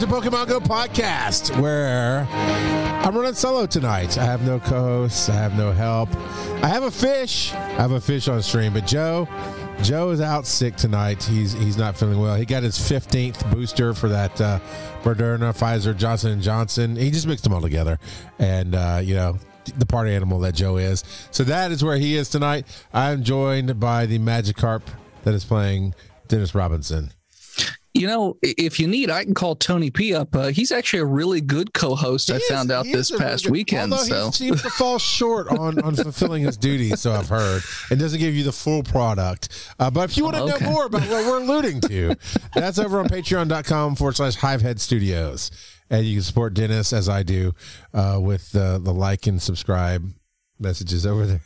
to Pokemon Go podcast, where I'm running solo tonight. I have no co-hosts. I have no help. I have a fish. I have a fish on stream, but Joe, Joe is out sick tonight. He's he's not feeling well. He got his 15th booster for that uh, Moderna, Pfizer, Johnson and Johnson. He just mixed them all together, and uh, you know the party animal that Joe is. So that is where he is tonight. I'm joined by the Magikarp that is playing Dennis Robinson. You know, if you need, I can call Tony P up. Uh, he's actually a really good co-host. He I is- found out this past really weekend. Although So he seems to fall short on, on fulfilling his duties, so I've heard, and doesn't give you the full product. Uh, but if you want to Oh, okay. know more about what we're alluding to, that's over on patreon.com forward slash Hivehead Studios. And you can support Dennis, as I do, uh, with the, the like and subscribe messages over there.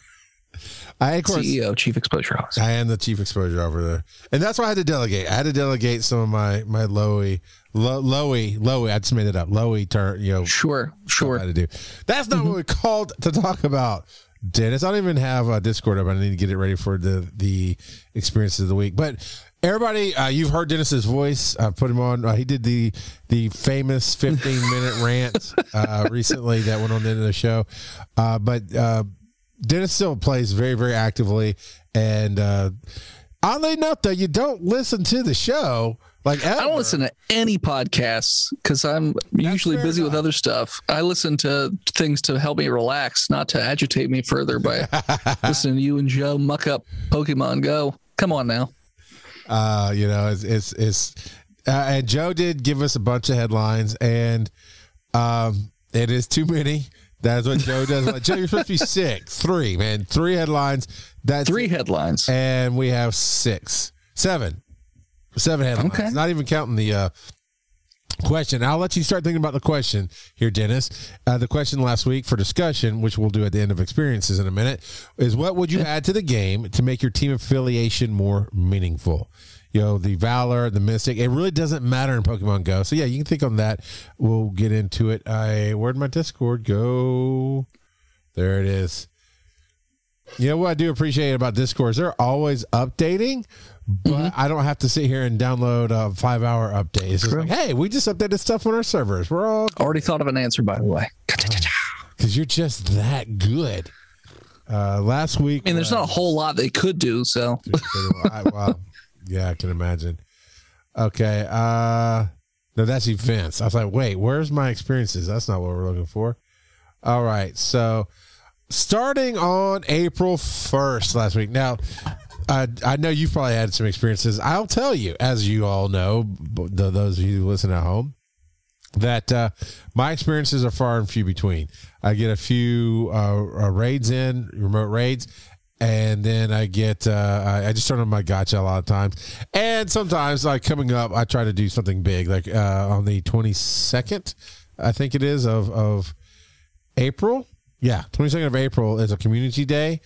I, of course, CEO, Chief Exposure Officer. I am the chief exposure Officer, there, and that's why I had to delegate. I had to delegate some of my my lowy, low, lowy, lowy. I just made it up. Lowy turn, you know, Sure, stuff I sure. had to do. That's not what we called to talk about, Dennis. I don't even have a Discord up. I need to get it ready for the the experiences of the week. But everybody, uh, you've heard Dennis's voice. I put him on. Uh, he did the the famous 15 minute rant uh, recently that went on the end of the show. Uh, but uh, Dennis still plays very very actively, and uh, oddly enough, though, you don't listen to the show. Like I don't listen to any podcasts because I'm usually fair busy with other stuff. I listen to things to help me relax, not to agitate me further by listening to you and Joe muck up Pokemon Go. Come on now. uh, you know, it's it's, it's uh, and Joe did give us a bunch of headlines, and um, it is too many. That's what Joe does. Like, Joe, you're supposed to be six, three, man, three headlines. That's Three headlines. and we have six, seven, seven headlines. Okay. Not even counting the uh, question. I'll let you start thinking about the question here, Dennis. Uh, the question last week for discussion, which we'll do at the end of experiences in a minute, is what would you add to the game to make your team affiliation more meaningful? You know, the Valor, the Mystic. It really doesn't matter in Pokemon Go. So yeah, you can think on that. We'll get into it. I where'd my Discord go? There it is. You know what I do appreciate about Discord is they're always updating, but Mm-hmm. I don't have to sit here and download a five hour update. It's like, hey, we just updated stuff on our servers. We're all Already thought of an answer, by the way. because you're just that good. Uh, last week, I mean, there's not a whole lot they could do. So I, well, yeah, I can imagine. Okay, uh, no, that's events. I was like, wait, where's my experiences? That's not what we're looking for. All right, so starting on April 1st last week. Now, uh, I know you've probably had some experiences. I'll tell you, as you all know, those of you who listen at home, that uh, my experiences are far and few between. I get a few uh, uh, raids in, remote raids, and then I get, uh, I, I just turn on my gotcha a lot of times. And sometimes, like coming up, I try to do something big, like uh, on the 22nd, I think it is, of, of April. Yeah, 22nd of April is a community day.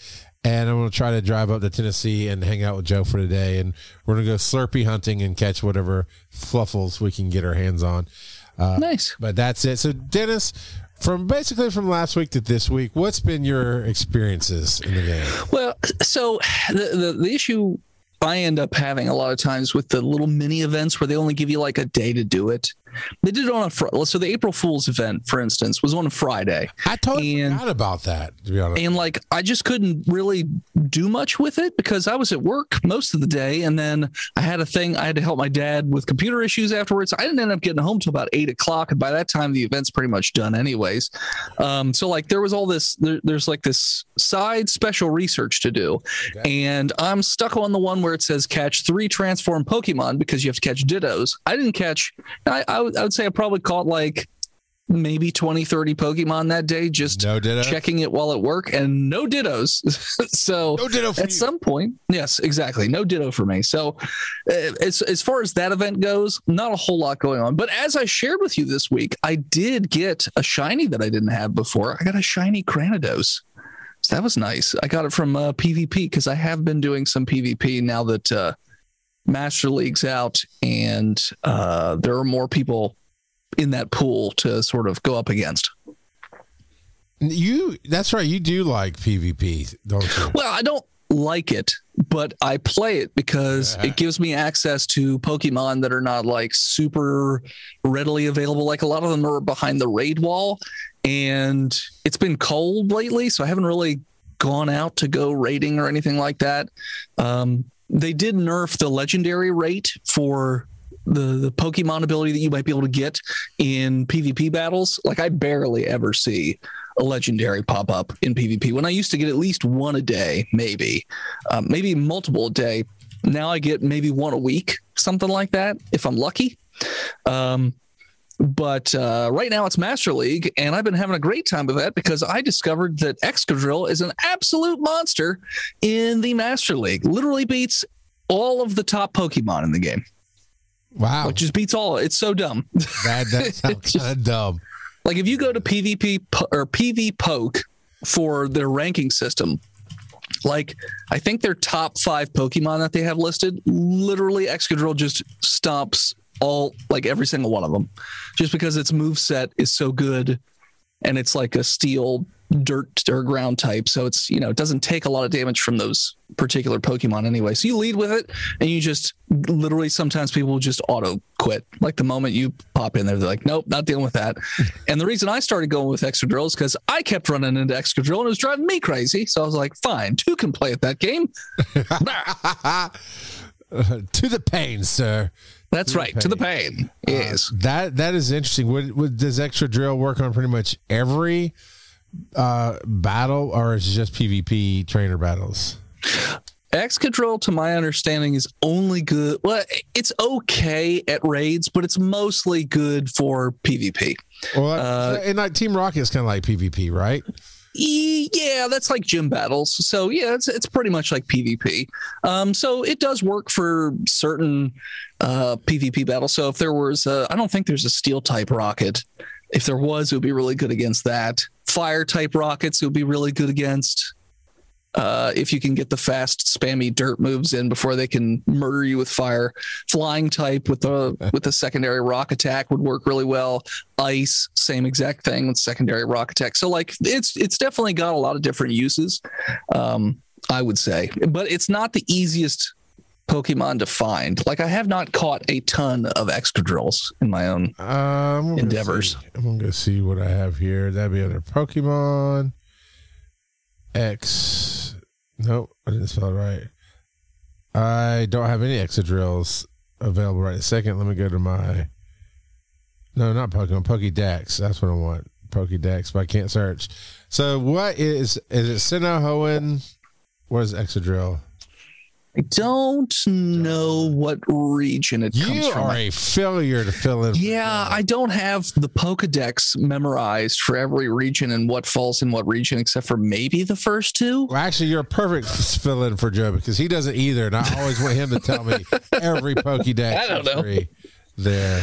And I'm to try to drive up to Tennessee and hang out with Joe for the day. And we're going to go Slurpee hunting and catch whatever fluffles we can get our hands on. Uh, nice. But that's it. So, Dennis, from basically from last week to this week, what's been your experiences in the game? Well, so the, the the issue I end up having a lot of times with the little mini events where they only give you like a day to do it. They did it on a fr- so the April Fool's event, for instance, was on a Friday, I totally And- forgot about that, to be honest. and like I just couldn't really do much with it because I was at work most of the day, and then I had a thing I had to help my dad with computer issues afterwards. I didn't end up getting home till about eight o'clock, and by that time the event's pretty much done anyways. Um, so like there was all this, there, there's like this side special research to do, and I'm stuck on the one where it says catch three transform Pokemon because you have to catch Dittos. I didn't catch. I I would, I would say I probably caught like maybe 20 30 pokemon that day just no checking it while at work and no dittos. so No ditto at you. some point, yes, exactly, no ditto for me. So uh, as as far as that event goes, not a whole lot going on. But as I shared with you this week, I did get a shiny that I didn't have before. I got a shiny Gyarados. So that was nice. I got it from uh, PvP because I have been doing some PvP now that uh, Master League's out and uh, there are more people in that pool to sort of go up against. You that's right. You do like PvP, don't you? Well, I don't. like it, but I play it because it gives me access to Pokemon that are not like super readily available. Like a lot of them are behind the raid wall, and it's been cold lately, so I haven't really gone out to go raiding or anything like that. Um, they did nerf the legendary rate for the the Pokemon ability that you might be able to get in PvP battles. Like I barely ever see a legendary pop up in PvP when I used to get at least one a day, maybe, um, maybe multiple a day. Now I get maybe one a week, something like that, if I'm lucky. Um, but uh, right now it's Master League, and I've been having a great time with that because I discovered that Excadrill is an absolute monster in the Master League. Literally beats all of the top Pokemon in the game. Wow. Like just beats all. It's so dumb. That, that sounds of dumb. Like if you go to PvP or PvPoke for their ranking system, like I think their top five Pokemon that they have listed, literally Excadrill just stomps all like every single one of them, just because its move set is so good, and it's like a steel dirt or ground type, so it's you know it doesn't take a lot of damage from those particular Pokemon anyway. So you lead with it, and you just literally sometimes people just auto quit. Like the moment you pop in there, they're like, nope, not dealing with that. and the reason I started going with Excadrill is because I kept running into Excadrill and it was driving me crazy. So I was like, fine, two can play at that game. to the pain, sir. That's right, to the pain. Yes. That that is interesting. Would, would, does Excadrill work on pretty much every uh, battle, or is it just PvP trainer battles? Excadrill, to my understanding, is only good. Well, it's okay at raids, but it's mostly good for PvP. Well, Uh, and like Team Rocket is kind of like PvP, right? Yeah, that's like gym battles. So yeah, it's it's pretty much like PvP. Um, so it does work for certain uh, PvP battles. So if there was, I don't think there's a steel type rocket. If there was, it would be really good against that. Fire type rockets, it would be really good against. Uh, if you can get the fast spammy dirt moves in before they can murder you with fire, flying type with the with the secondary rock attack would work really well. Ice, same exact thing with secondary rock attack. So like it's it's definitely got a lot of different uses. Um, I would say, but it's not the easiest Pokemon to find. Like I have not caught a ton of Excadrills in my own. Uh, I'm Endeavors. see- I'm gonna see what I have here. That'd be other Pokemon. X. Nope, I didn't spell it right. I don't have any Excadrills available right a second. Let me go to my. No, not Pokemon. Pokédex. That's what I want. Pokédex, but I can't search. So, what is is it? Sinnoh What is Excadrill? I don't know what region it comes You from. are a failure to fill in. Yeah. I don't have the Pokedex memorized for every region and what falls in what region, except for maybe the first two. Well, actually, you're a perfect fill in for Joe because he doesn't either, and I always want him to tell me every Pokédex. I don't know. There,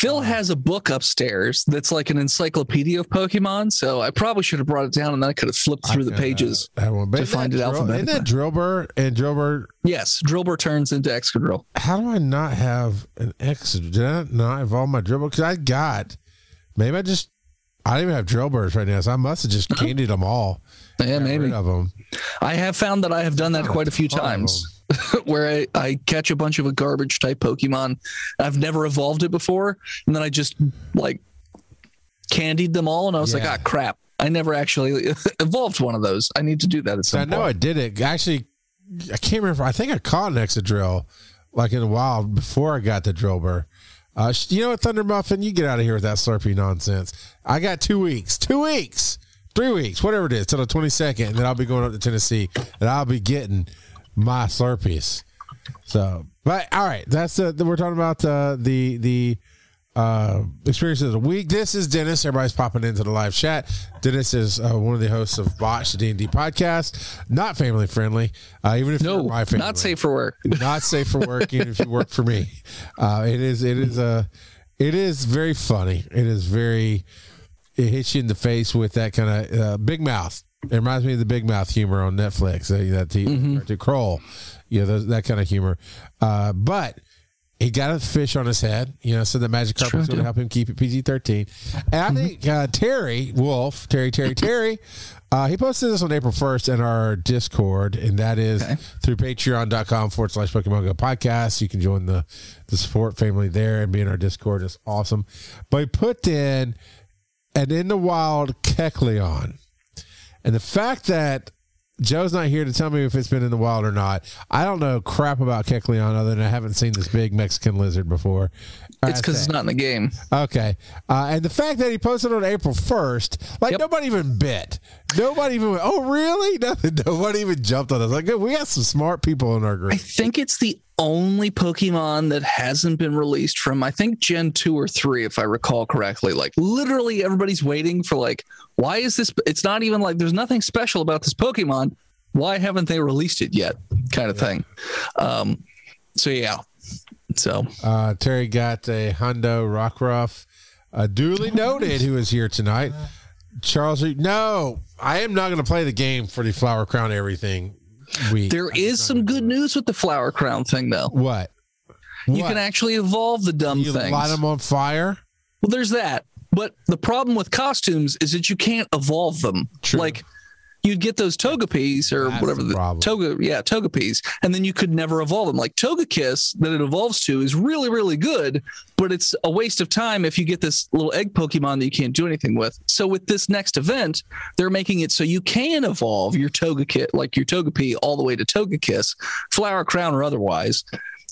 Phil uh-huh. has a book upstairs that's like an encyclopedia of Pokemon, so I probably should have brought it down and then I could have flipped through the I pages. that one. To find it Drill- Isn't that Drillbur and Drillbur? Yes, Drillbur turns into Excadrill. How do I not have an X? Did I not evolve my Drillbur? Because I got maybe I just I don't even have Drillburs right now, so I must have just uh-huh. candied them all. Yeah, maybe. of them. I have found that I have done that ah, quite a few times. where I, I catch a bunch of a garbage type Pokemon. I've never evolved it before, and then I just like candied them all, and I was like, Yeah. ah, crap. I never actually evolved one of those. I need to do that at So I some know I did it. Actually, I can't remember. I think I caught an Excadrill like in a while before I got the Drillbur. Uh, you know what, Thunder Muffin? You get out of here with that Slurpee nonsense. I got two weeks, two weeks, three weeks, whatever it is, till the 22nd, and then I'll be going up to Tennessee and I'll be getting my Slurpees. So, but all right, that's the we're talking about uh, the the uh, experiences of the week. This is Dennis. Everybody's popping into the live chat. Dennis is uh, one of the hosts of Botch the D and D podcast. Not family friendly, uh, even if No, you're my family. not safe for work. Not safe for work, even if you work for me. Uh, it is. It is a. it is very funny. It is very. It hits you in the face with that kind of uh, big mouth. It reminds me of the big mouth humor on Netflix. That TV, to Kroll, you know those, that kind of humor. Uh, but he got a fish on his head, you know, so the Magikarp's going to help him keep it PG 13. And I think uh, Terry Wolf, Terry, Terry, Terry, uh, he posted this on April 1st in our Discord, and that is Okay. through patreon.com forward slash Pokemon Go podcast. You can join the, the support family there and be in our Discord. It's awesome. But he put in an in the wild Kecleon. And the fact that Joe's not here to tell me if it's been in the wild or not. I don't know crap about Kecleon other than I haven't seen this big Mexican lizard before. It's because it's not in the game. Okay. Uh, and the fact that he posted on April 1st, like Yep. nobody even bit. Nobody even went, oh, really? Nothing. Nobody even jumped on us. Like, we got some smart people in our group. I think it's the only Pokemon that hasn't been released from I think Gen 2 or 3 if I recall correctly. Like literally everybody's waiting for like why is this it's not even like there's nothing special about this Pokemon. Why haven't they released it yet? kind of thing. Um so yeah. So Uh, Terry got a Hundo Rockruff, uh, duly noted, who is here tonight. Charles, no, I am not going to play the game for the Flower Crown everything there is some good news with the flower crown thing though. What? You What? can actually evolve the dumb you things. light them on fire. Well, there's that. But the problem with costumes is that you can't evolve them. True. Like you'd get those Togepi's or That's whatever the the problem. Toga, yeah, Togepi's, and then you could never evolve them. Like Togekiss that it evolves to is really, really good, but it's a waste of time if you get this little egg Pokemon that you can't do anything with. So with this next event, they're making it so you can evolve your Togekit, like your Togepi, all the way to Togekiss, Flower Crown or otherwise,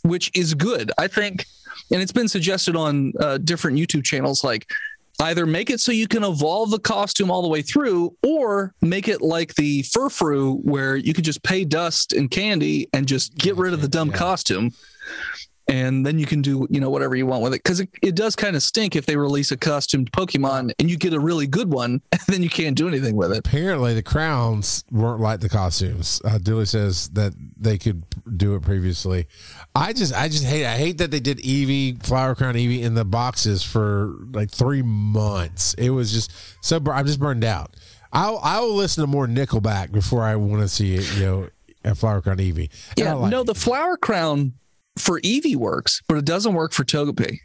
which is good. I think, and it's been suggested on uh, different YouTube channels, like either make it so you can evolve the costume all the way through or make it like the Furfrou where you could just pay dust and candy and just get rid of the dumb Yeah. costume and then you can do you know whatever you want with it because it, it does kind of stink if they release a costumed pokemon and you get a really good one and then you can't do anything with it Apparently, the crowns weren't like the costumes. Uh, Dooley says that they could do it previously. I just, I just hate. I hate that they did Eevee, Flower Crown Eevee in the boxes for like three months. It was just so. I'm just burned out. I'll, I will listen to more Nickelback before I want to see it. You know, a Flower Crown Eevee. And yeah like no it. the flower crown for Eevee works but it doesn't work for Togepi.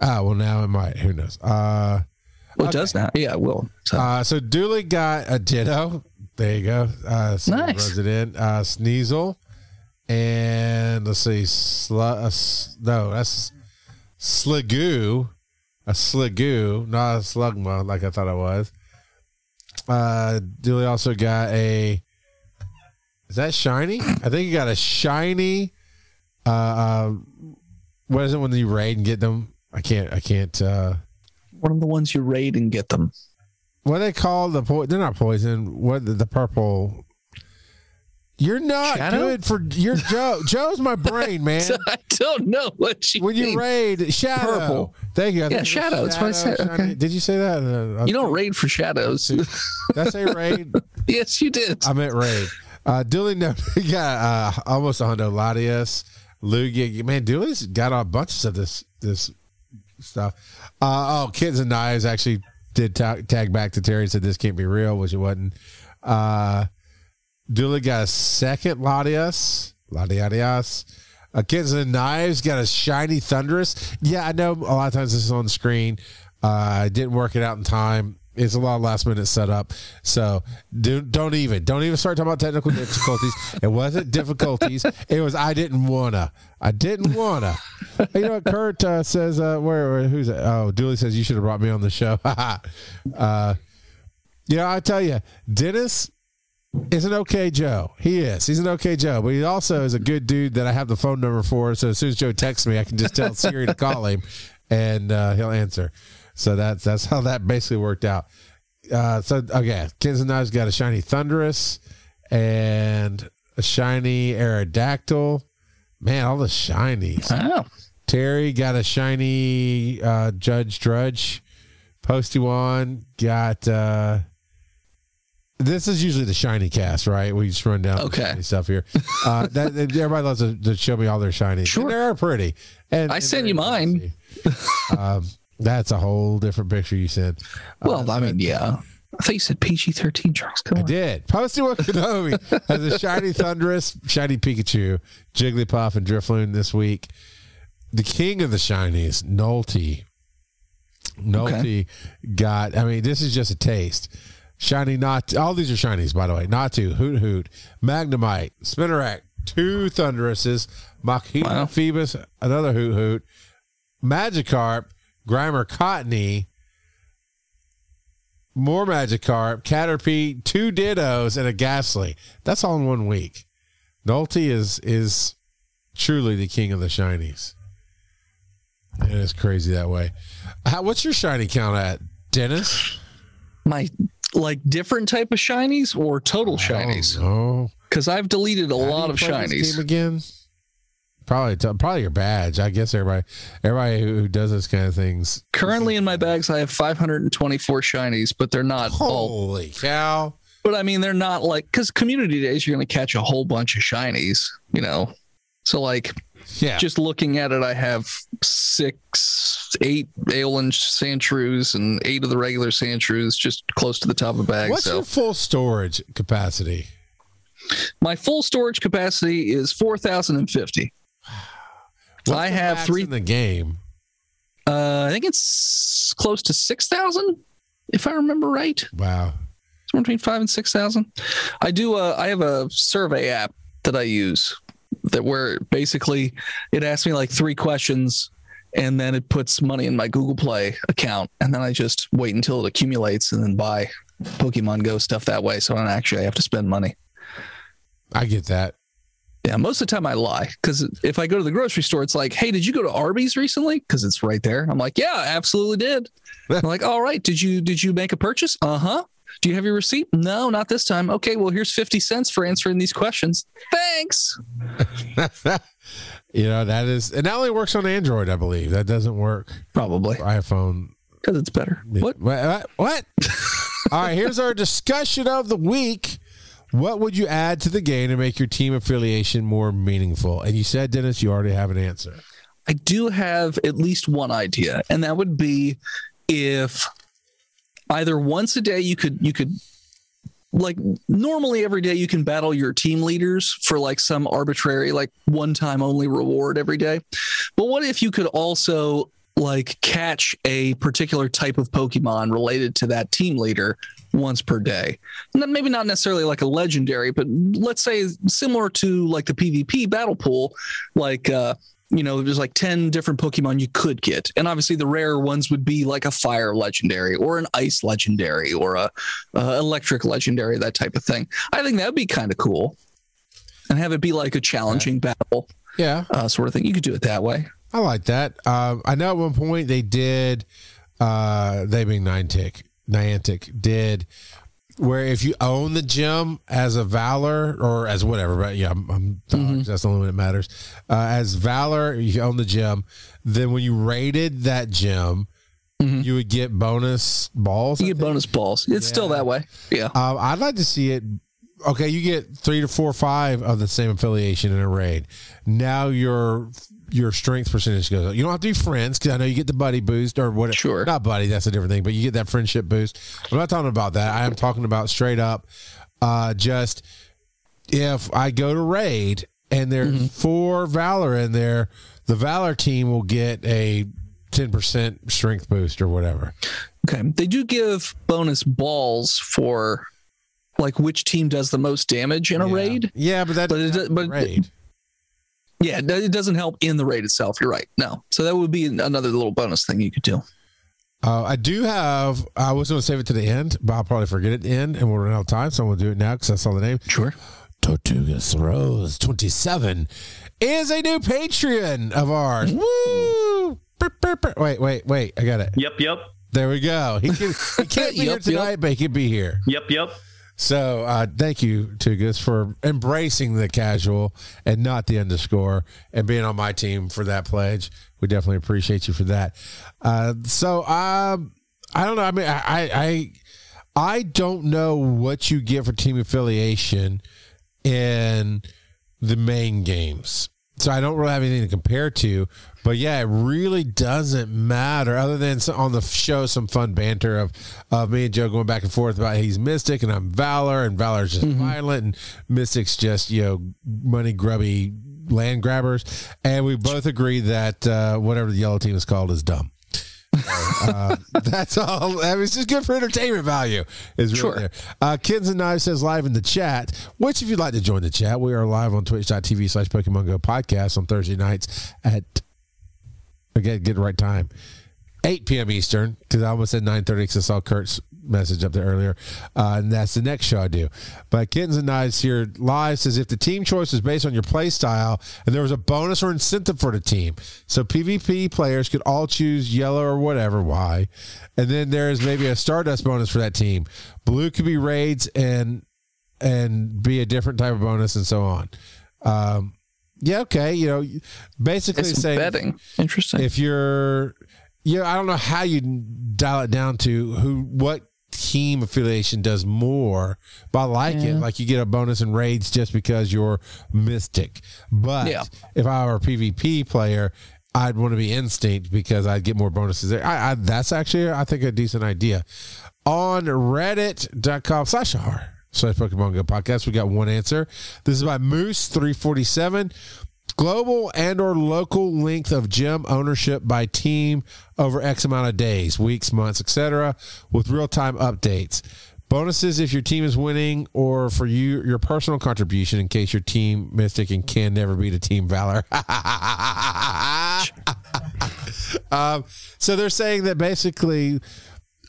Ah, well, now it might. Who knows? Uh, well it Okay. does now yeah it will so Uh, so Dooley got a Ditto. There you go. Uh, so Nice. Resident uh, Sneasel, and let's see, Slu- uh, S- no, that's Sliggoo, a Sliggoo, not a Slugma like I thought it was. Uh, Dooley also got a. Is that shiny? I think he got a shiny. Uh, uh, what is it when you raid and get them? I can't. I can't. uh one of the ones you raid and get them what they call the po- they're not poison what the, the purple you're not Shadow? good for your joe joe's my brain man I don't know what you when you mean. raid shadow Purple. thank you I Yeah, was shadow, that's what I said, shiny- okay. did you say that uh, You don't raid for shadows. did i say raid yes, you did. i meant raid uh Dooley no he got uh almost a hundred latias lugia man Dooley's got a bunch of this this stuff uh oh kids and knives actually did ta- tag back to terry and said this can't be real which it wasn't uh Dooley got a second Latias. Latias. Uh, Kids and Knives got a shiny Thundurus. Yeah, I know a lot of times this is on screen. Uh, I didn't work it out in time. It's a lot of last minute setup. So do, don't even. Don't even start talking about technical difficulties. it wasn't difficulties. It was I didn't wanna. I didn't wanna. you know what Kurt uh, says, uh, where, where who's it? Oh, Dooley says you should have brought me on the show. uh, you know, I tell you, Dennis is an okay Joe. He is. He's an okay Joe, but he also is a good dude that I have the phone number for. So as soon as Joe texts me, I can just tell Siri to call him, and uh, he'll answer. So that's that's how that basically worked out. Uh, so okay, Kids and Knives got a shiny Thundurus and a shiny Aerodactyl. Man, all the shinies. Oh, Terry got a shiny uh, Judge Drudge. Posty one got. Uh, this is usually the shiny cast, right? We just run down the Okay. shiny stuff here. Uh, that, everybody loves to, to show me all their shinies. Sure. And they are pretty. And I and sent you mine. um, that's a whole different picture you said. well, uh, I mean, yeah. I thought you said PG thirteen, Charles. Come I on. did. Posty Wakanomi has a shiny Thundurus, shiny Pikachu, Jigglypuff, and Drifloon this week. the king of the shinies, Nolte. Nolte got. I mean, this is just a taste. Shiny not all these are shinies, by the way. Natu, Hoot Hoot, Magnemite, Spinarak, two Thunduruses, Machina Wow. Feebas, another Hoot Hoot, Magikarp, Grimer Cottonee, more Magikarp, Caterpie, two Dittos, and a Gastly. That's all in one week. Nolte is is truly the king of the shinies. And it's crazy that way. How, what's your shiny count at, Dennis? My like different type of shinies or total shinies? Oh, Because I've deleted a How lot of shinies. Again? Probably, probably your badge. I guess everybody, everybody who does this kind of things. Currently in my bags, I have 524 shinies, but they're not all. Holy cow! But I mean, they're not like because community days, you're going to catch a whole bunch of shinies, you know. So like, Yeah, just looking at it, I have six, eight Alolan Sandshrews and eight of the regular Sandshrews just close to the top of the bag. what's so your full storage capacity? my full storage capacity is 4,050. What's I have three- in the game. Uh, I think it's close to 6,000, if I remember right. Wow. somewhere between five and six thousand. I do. Uh, I have a survey app that I use that where basically it asks me like three questions, and then it puts money in my Google Play account, and then I just wait until it accumulates and then buy Pokemon Go stuff that way. So I don't actually have to spend money. I get that. Yeah, most of the time I lie because if I go to the grocery store, it's like, "Hey, did you go to Arby's recently?" Because it's right there. I'm like, "Yeah, absolutely did." I'm like, "All right, did you did you make a purchase?" Uh huh. Do you have your receipt? No, not this time. Okay, well, here's fifty cents for answering these questions. Thanks. you know that is, and that only works on Android, I believe. That doesn't work Probably iPhone. because it's better. What? What? what? All right. Here's our discussion of the week. What would you add to the game to make your team affiliation more meaningful? And you said, Dennis, you already have an answer. I do have at least one idea, and that would be if either once a day you could you could like normally every day you can battle your team leaders for like some arbitrary like one time only reward every day. But what if you could also like catch a particular type of Pokemon related to that team leader once per day? Maybe not necessarily like a legendary, but let's say similar to like the PvP battle pool, like uh you know, there's like 10 different Pokemon you could get. And obviously the rarer ones would be like a fire legendary or an ice legendary or a uh, electric legendary, that type of thing. I think that would be kind of cool. And have it be like a challenging battle Yeah. uh, sort of thing. You could do it that way. I like that. Um, I know at one point they did, uh, they being Niantic, Niantic did where if you own the gym as a Valor or as whatever, but yeah, I'm, I'm Mhm. that's the only one that matters. Uh, as Valor, you own the gym. Then when you raided that gym, Mhm. you would get bonus balls. You I get think. bonus balls. It's still that way. Yeah. Um, I'd like to see it. Okay, you get three to four, or five of the same affiliation in a raid. Now your your strength percentage goes up. You don't have to be friends because I know you get the buddy boost or whatever. Sure. not buddy. That's a different thing. But you get that friendship boost. I'm not talking about that. I am talking about straight up. Uh, just if I go to raid and there's Mm-hmm. four Valor in there, the Valor team will get a ten percent strength boost or whatever. Okay. They do give bonus balls for like which team does the most damage in a yeah. raid. Yeah, but that But it- but- raid. Yeah, it it doesn't help in the raid itself. You're right. No. So that would be another little bonus thing you could do. Uh, I do have. I was going to save it to the end, but I'll probably forget it at the end, and we'll run out of time. So I'm going to do it now because I saw the name. Sure. Tortugas Rose 27 is a new Patreon of ours. Woo! Burp, burp, burp. Wait, wait, wait. I got it. Yep, yep, There we go. He, can, he can't be here Yep, yep. tonight, but he can be here. yep, yep. So uh, thank you, Tugas, for embracing the casual and not the underscore and being on my team for that pledge. We definitely appreciate you for that. Uh, so um, I don't know. I mean, I, I I don't know what you get for team affiliation in the main games. So I don't really have anything to compare to, but yeah, it really doesn't matter. Other than on the show, some fun banter of of me and Joe going back and forth about he's Mystic and I'm Valor, and Valor's just violent, and Mystic's just you know money grubby land grabbers, and we both agree that uh, whatever the yellow team is called is dumb. uh, that's all. I mean, it's just good for entertainment value. Is really Sure. there. Uh, Kids and Knives says live in the chat. Which, if you'd like to join the chat, we are live on Twitch.tv slash Pokemon Go podcast on Thursday nights at again get the right time. 8 p.m. Eastern, because I almost said 9.30 because I saw Kurt's message up there earlier. Uh, and that's the next show I do. But Kittens and Knives here live says if the team choice is based on your play style and there was a bonus or incentive for the team. So PvP players could all choose yellow or whatever, why. And then there is maybe a Stardust bonus for that team. Blue could be raids and and be a different type of bonus and so on. Um, yeah, okay. You know, basically It's saying betting. Interesting. if you're yeah i don't know how you dial it down to who what team affiliation does more but i like it like you get a bonus in raids just because you're mystic but Yeah. if i were a pvp player i'd want to be instinct because i'd get more bonuses there I, I that's actually i think a decent idea on reddit.com slash r slash pokemon go podcast. We got one answer. This is by moose 347 global and or local length of gym ownership by team over x amount of days weeks months etc with real-time updates. Bonuses if your team is winning or for you your personal contribution in case your team mystic and can never beat a team valor. Um, so they're saying that basically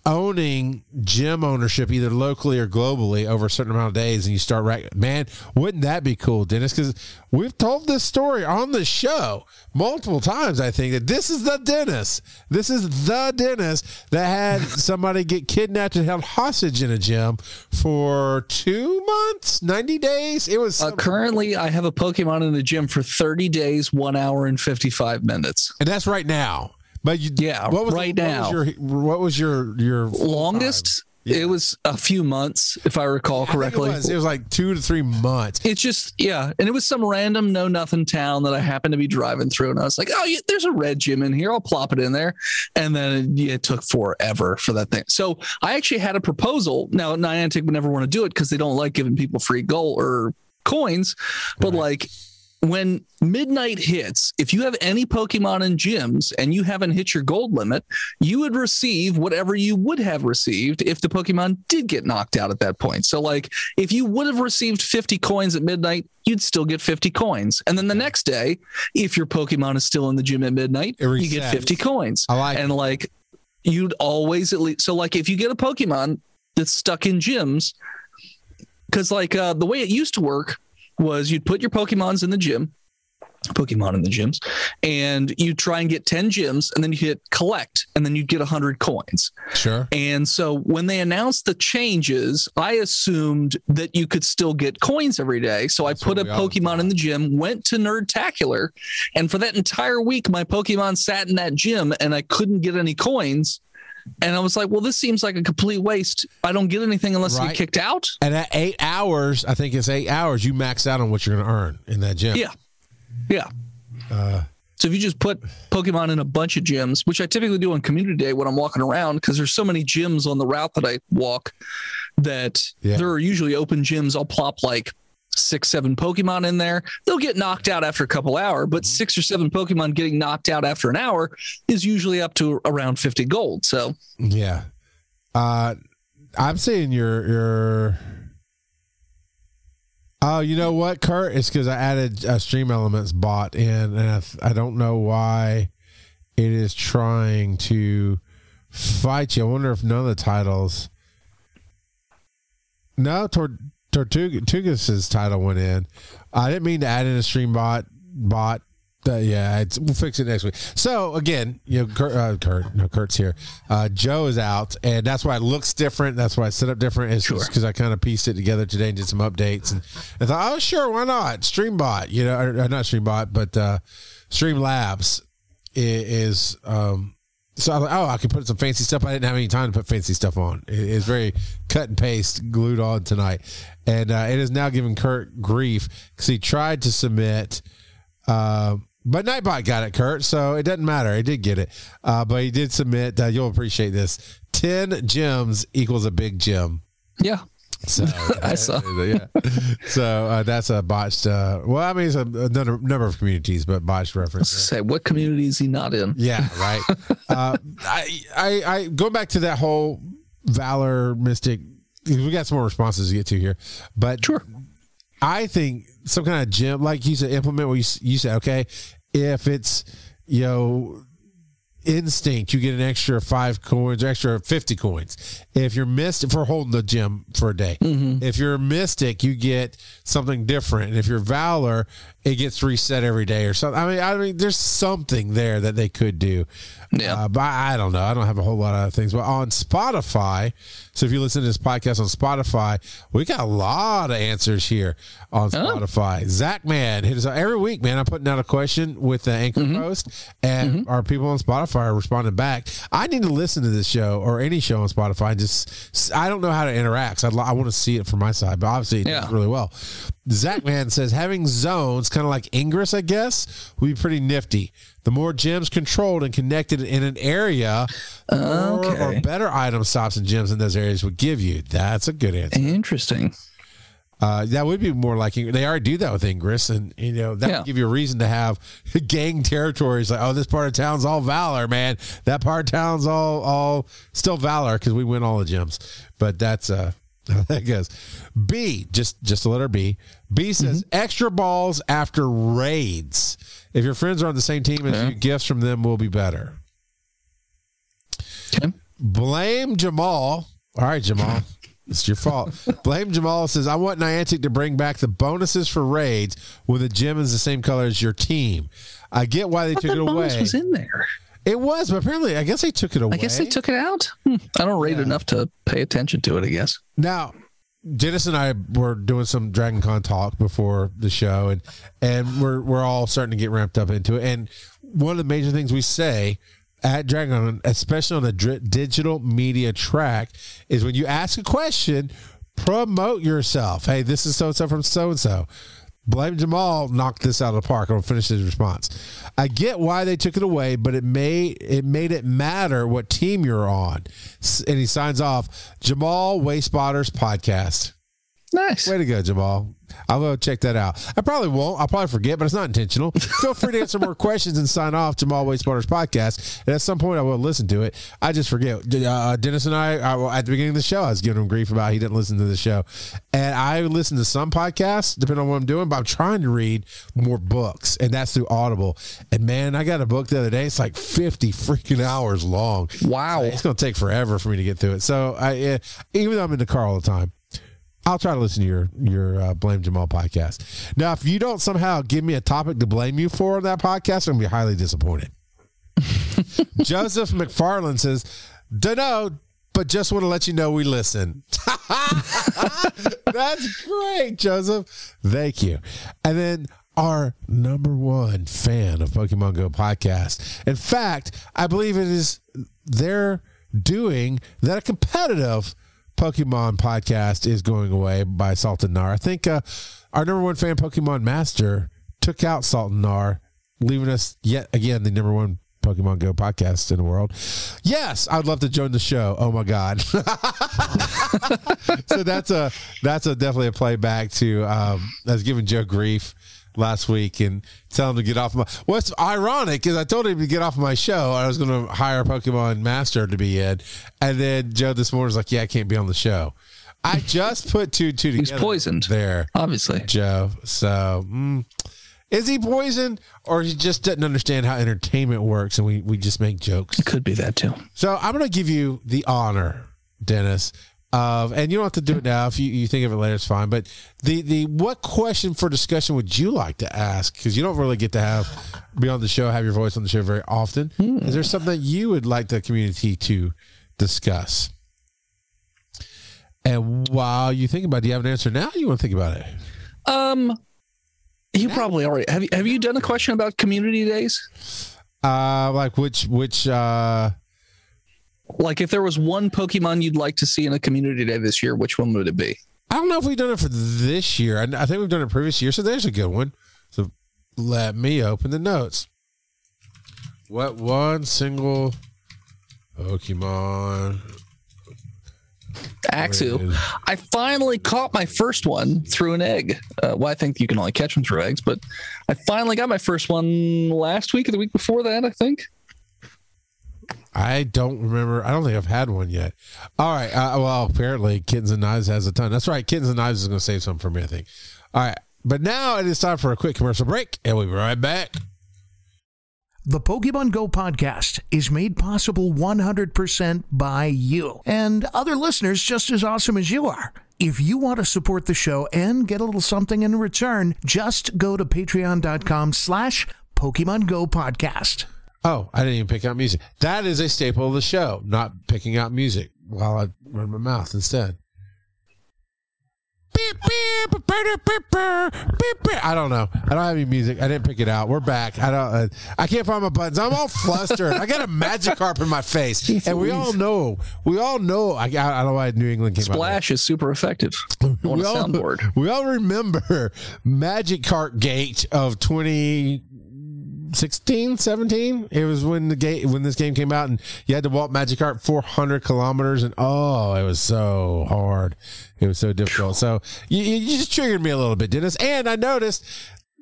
owning gym ownership either locally or globally over a certain amount of days and you start right man wouldn't that be cool dennis? Because we've told this story on the show multiple times i think that this is the dennis. This is the dennis that had somebody get kidnapped and held hostage in a gym for two months? 90 days? It was Uh, currently, I have a Pokemon in the gym for 30 days, one hour, and 55 minutes. and that's right now but you Yeah, what was right what now. was your, what was your your Longest, Yeah. it was a few months, if I recall I correctly. It was. it was like two to three months. It's just, yeah. And it was some random know nothing town that I happened to be driving through. And I was like, oh, yeah, there's a red gym in here. I'll plop it in there. And then it, it took forever for that thing. So I actually had a proposal. Now, Niantic would never want to do it because they don't like giving people free gold or coins. But Right. like, when midnight hits, if you have any Pokemon in gyms and you haven't hit your gold limit, you would receive whatever you would have received if the Pokemon did get knocked out at that point. So, like, if you would have received 50 coins at midnight, you'd still get 50 coins. And then the next day, if your Pokemon is still in the gym at midnight, you get 50 coins. I like And like, you'd always at least, so like, if you get a Pokemon that's stuck in gyms, because like uh, the way it used to work was you'd put your Pokemons in the gym, Pokemon in the gyms, and you try and get 10 gyms, and then you hit collect, and then you'd get 100 coins. Sure. And so when they announced the changes, I assumed that you could still get coins every day. So That's I put a what we all Pokemon in the gym, went to Nerdtacular, and for that entire week, my Pokemon sat in that gym and I couldn't get any coins. And I was like, well, this seems like a complete waste. I don't get anything unless I get kicked out. And at eight hours, I think it's eight hours, you max out on what you're going to earn in that gym. Yeah. Yeah. Uh, So if you just put Pokemon in a bunch of gyms, which I typically do on community day when I'm walking around, because there's so many gyms on the route that I walk that Yeah. there are usually open gyms. I'll plop like six, seven Pokemon in there. They'll get knocked out after a couple hour, but six or seven Pokemon getting knocked out after an hour is usually up to around 50 gold. So yeah. Uh, I'm seeing your your. Oh, you know what, Kurt? It's because I added a Stream Elements bot in, and I, th- I don't know why it is trying to fight you. I wonder if none of the titles. No, Tor- Tortugas' title went in. I didn't mean to add in a stream bot. Bot. Uh, yeah, it's, we'll fix it next week. So again, you know, Kurt, uh, Kurt no, Kurt's here. Uh, Joe is out, and that's why it looks different. That's why it's set up different. It's Sure. because I kind of pieced it together today and did some updates, and I thought, oh, sure, why not? Streambot, you know, or, or not Streambot, but uh, Stream Labs i- is. Um, so I was like, oh, I can put some fancy stuff. I didn't have any time to put fancy stuff on. It- it's very cut and paste, glued on tonight, and uh, it is now giving Kurt grief because he tried to submit. Uh, but Nightbot got it, Kurt. So it doesn't matter. He did get it, uh, but he did submit. Uh, you'll appreciate this. Ten gems equals a big gem. yeah, So I saw. yeah. So uh, that's a botched. Uh, well, I mean, it's a, a number, number of communities, but botched reference. Say, what community is he not in? Yeah, right. uh, I, I, I go back to that whole valor mystic. We got some more responses to get to here, but Sure. I think some kind of gym, like you said, implement what you, you said. Okay, if it's you know instinct, you get an extra five coins, or extra fifty coins. If you're mystic for holding the gym for a day, mm-hmm. if you're mystic, you get something different. And if you're valor, it gets reset every day or something. I mean, I mean, there's something there that they could do. Yeah. Uh, but I don't know. I don't have a whole lot of things. But on Spotify, so if you listen to this podcast on Spotify, we got a lot of answers here on Spotify. Zach, man, hit us up every week, man. I'm putting out a question with the anchor post, and our people on Spotify are responding back. I need to listen to this show or any show on Spotify. Just I don't know how to interact. So I'd, I want to see it from my side, but obviously it Yeah. does really well. Zach man says having zones, kind of like Ingress, I guess, would be pretty nifty. The more gems controlled and connected in an area, the more Okay. or better item stops and gems in those areas would give you. That's a good answer. Interesting. Uh, that would be more like they already do that with Ingress, and you know that Yeah. would give you a reason to have gang territories. Like, oh, this part of town's all valor, man. That part of town's all all still valor because we win all the gems. But that's uh, that goes. B, just just a letter B. B says Mm-hmm. extra balls after raids. If your friends are on the same team, a Yeah. few gifts from them will be better. Okay. Blame Jamal. All right, Jamal. It's your fault. Blame Jamal says, I want Niantic to bring back the bonuses for raids when the gem is the same color as your team. I get why they took it away. was in there. It was, but apparently, I guess they took it away. I guess they took it out. Hmm. I don't rate Yeah. enough to pay attention to it. I guess. Now, Dennis and I were doing some Dragon Con talk before the show, and and we're we're all starting to get ramped up into it. And one of the major things we say at Dragon especially on the digital media track, is when you ask a question, promote yourself. Hey, this is so and so from so and so. Blame Jamal knocked this out of the park. I'll finish his response. I get why they took it away, but it made it made it matter what team you're on. And he signs off Jamal Wayspotters podcast. Nice. Way to go, Jamal. I'll go check that out. I probably won't. I'll probably forget, but it's not intentional. Feel free to answer more questions and sign off Jamal Wastewater's podcast. And at some point, I will listen to it. I just forget. Uh, Dennis and I, I, at the beginning of the show, I was giving him grief about he didn't listen to the show. And I listen to some podcasts, depending on what I'm doing, but I'm trying to read more books, and that's through Audible. And man, I got a book the other day. It's like 50 freaking hours long. Wow. It's going to take forever for me to get through it. So I, uh, even though I'm in the car all the time, I'll try to listen to your your uh, blame Jamal podcast. Now, if you don't somehow give me a topic to blame you for on that podcast, I'm gonna be highly disappointed. Joseph McFarland says, "Dunno, but just want to let you know we listen." That's great, Joseph. Thank you. And then our number one fan of Pokemon Go podcast. In fact, I believe it is they're doing that a competitive Pokemon podcast is going away by Salt and Nar. I think uh, our number one fan, Pokemon Master, took out Salt and Nar, leaving us yet again the number one Pokemon Go podcast in the world. Yes, I'd love to join the show. Oh my god! so that's a that's a definitely a playback to. Um, was giving Joe grief last week and tell him to get off my. What's ironic is I told him to get off my show. I was going to hire a Pokemon Master to be in, and then Joe this morning was like, "Yeah, I can't be on the show." I just put two two together. He's poisoned. there, Obviously. Joe. So. Mm, is he poisoned, or he just doesn't understand how entertainment works, and we, we just make jokes? It could be that too. So I'm going to give you the honor, Dennis, of, and you don't have to do it now. If you, you think of it later, it's fine. But the the what question for discussion would you like to ask? Because you don't really get to have be on the show, have your voice on the show very often. Is there something that you would like the community to discuss? And while you think about it, do you have an answer now? Or you want to think about it? Um, you probably already have. You, have you done a question about community days? Uh, like which which uh Like, if there was one Pokemon you'd like to see in a community day this year, which one would it be? I don't know if we've done it for this year. I, I think we've done it previous year, so there's a good one. So let me open the notes. What one single Pokemon Axew. I finally caught my first one through an egg. Uh, well, I think you can only catch them through eggs, but I finally got my first one last week or the week before that, I think. I don't remember. I don't think I've had one yet. All right. Uh, well, apparently, Kittens and Knives has a ton. That's right. Kittens and Knives is going to save some for me, I think. All right. But now it is time for a quick commercial break, and we'll be right back. The Pokemon Go podcast is made possible 100% by you and other listeners just as awesome as you are. If you want to support the show and get a little something in return, just go to patreon.com slash Pokemon Go podcast. Oh, I didn't even pick out music. That is a staple of the show, not picking out music while I run my mouth instead. I don't know. I don't have any music. I didn't pick it out. We're back. I don't. Uh, I can't find my buttons. I'm all flustered. I got a Magikarp in my face, and we all know. We all know. I, I don't know why New England came Splash is super effective on we a all, soundboard. We all remember Magikarp Gate of 20 16 17 it was when the game when this game came out and you had to walk Magikarp 400 kilometers and oh it was so hard. It was so difficult. So you, you just triggered me a little bit dennis. And i noticed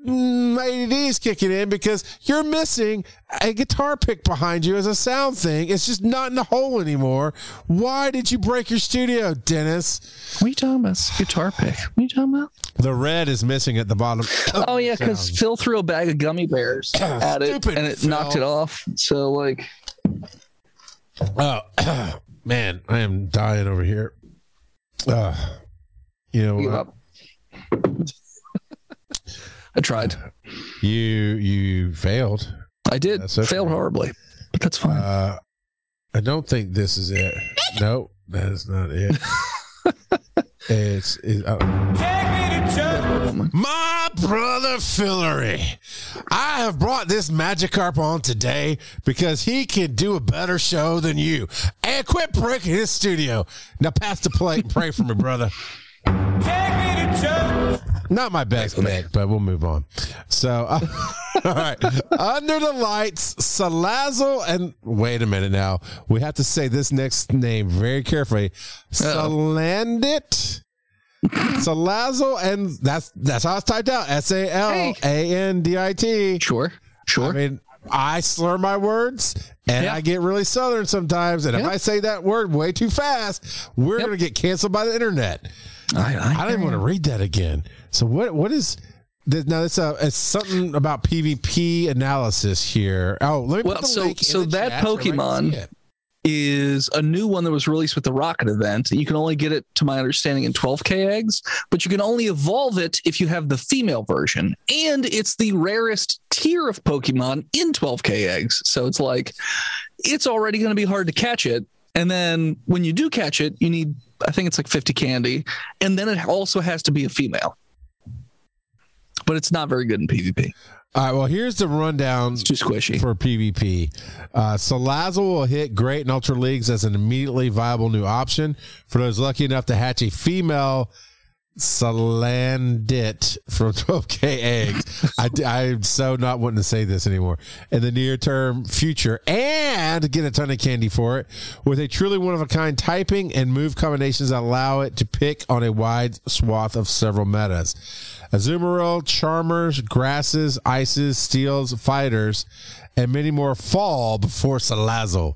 mm, my ADD is kicking in because you're missing a guitar pick behind you as a sound thing. It's just not in the hole anymore. Why did you break your studio, Dennis? What are you talking about? Guitar pick. What are you talking about? The red is missing at the bottom. Oh yeah, because Phil threw a bag of gummy bears at it and it Phil. knocked it off. So like, Oh man, I am dying over here. Uh, you know. I tried. You you failed. I did. That's okay. Failed horribly, but that's fine. Uh, I don't think this is it. Nope, that is not it. it's, it's uh, my brother Fillery. I have brought this Magikarp on today because he can do a better show than you. And quit breaking his studio. Now pass the plate and pray for me, brother. Not my best pick, but we'll move on. So, uh, all right. Under the lights, Salazzle and wait a minute now. We have to say this next name very carefully. Salandit. Salazzle, and that's that's how it's typed out. S A L A N D I T. sure, sure. I mean, I slur my words and. I get really southern sometimes. And if I say that word way too fast, we're Yep. going to get canceled by the internet. I, I, I don't even want to read that again. So what what is this, now? It's a it's something about PvP analysis here. Oh, let me Well, put the so- link in so the that Pokemon- is a new one that was released with the Rocket event. You can only get it, to my understanding, in 12k eggs, but you can only evolve it if you have the female version. And it's the rarest tier of Pokemon in 12k eggs. So it's like, it's already going to be hard to catch it. And then when you do catch it, you need, I think it's like 50 candy. And then it also has to be a female. But it's not very good in PvP. All right. Well, here's the rundown It's too squishy. for PvP. Uh, Salazzle will hit great in Ultra Leagues as an immediately viable new option for those lucky enough to hatch a female Salandit from 12K eggs. I, I'm so not wanting to say this anymore. In the near term future, and get a ton of candy for it with a truly one of a kind typing and move combinations that allow it to pick on a wide swath of several metas. Azumarill, Charmers, Grasses, Ices, Steels, Fighters, and many more fall before Salazzle.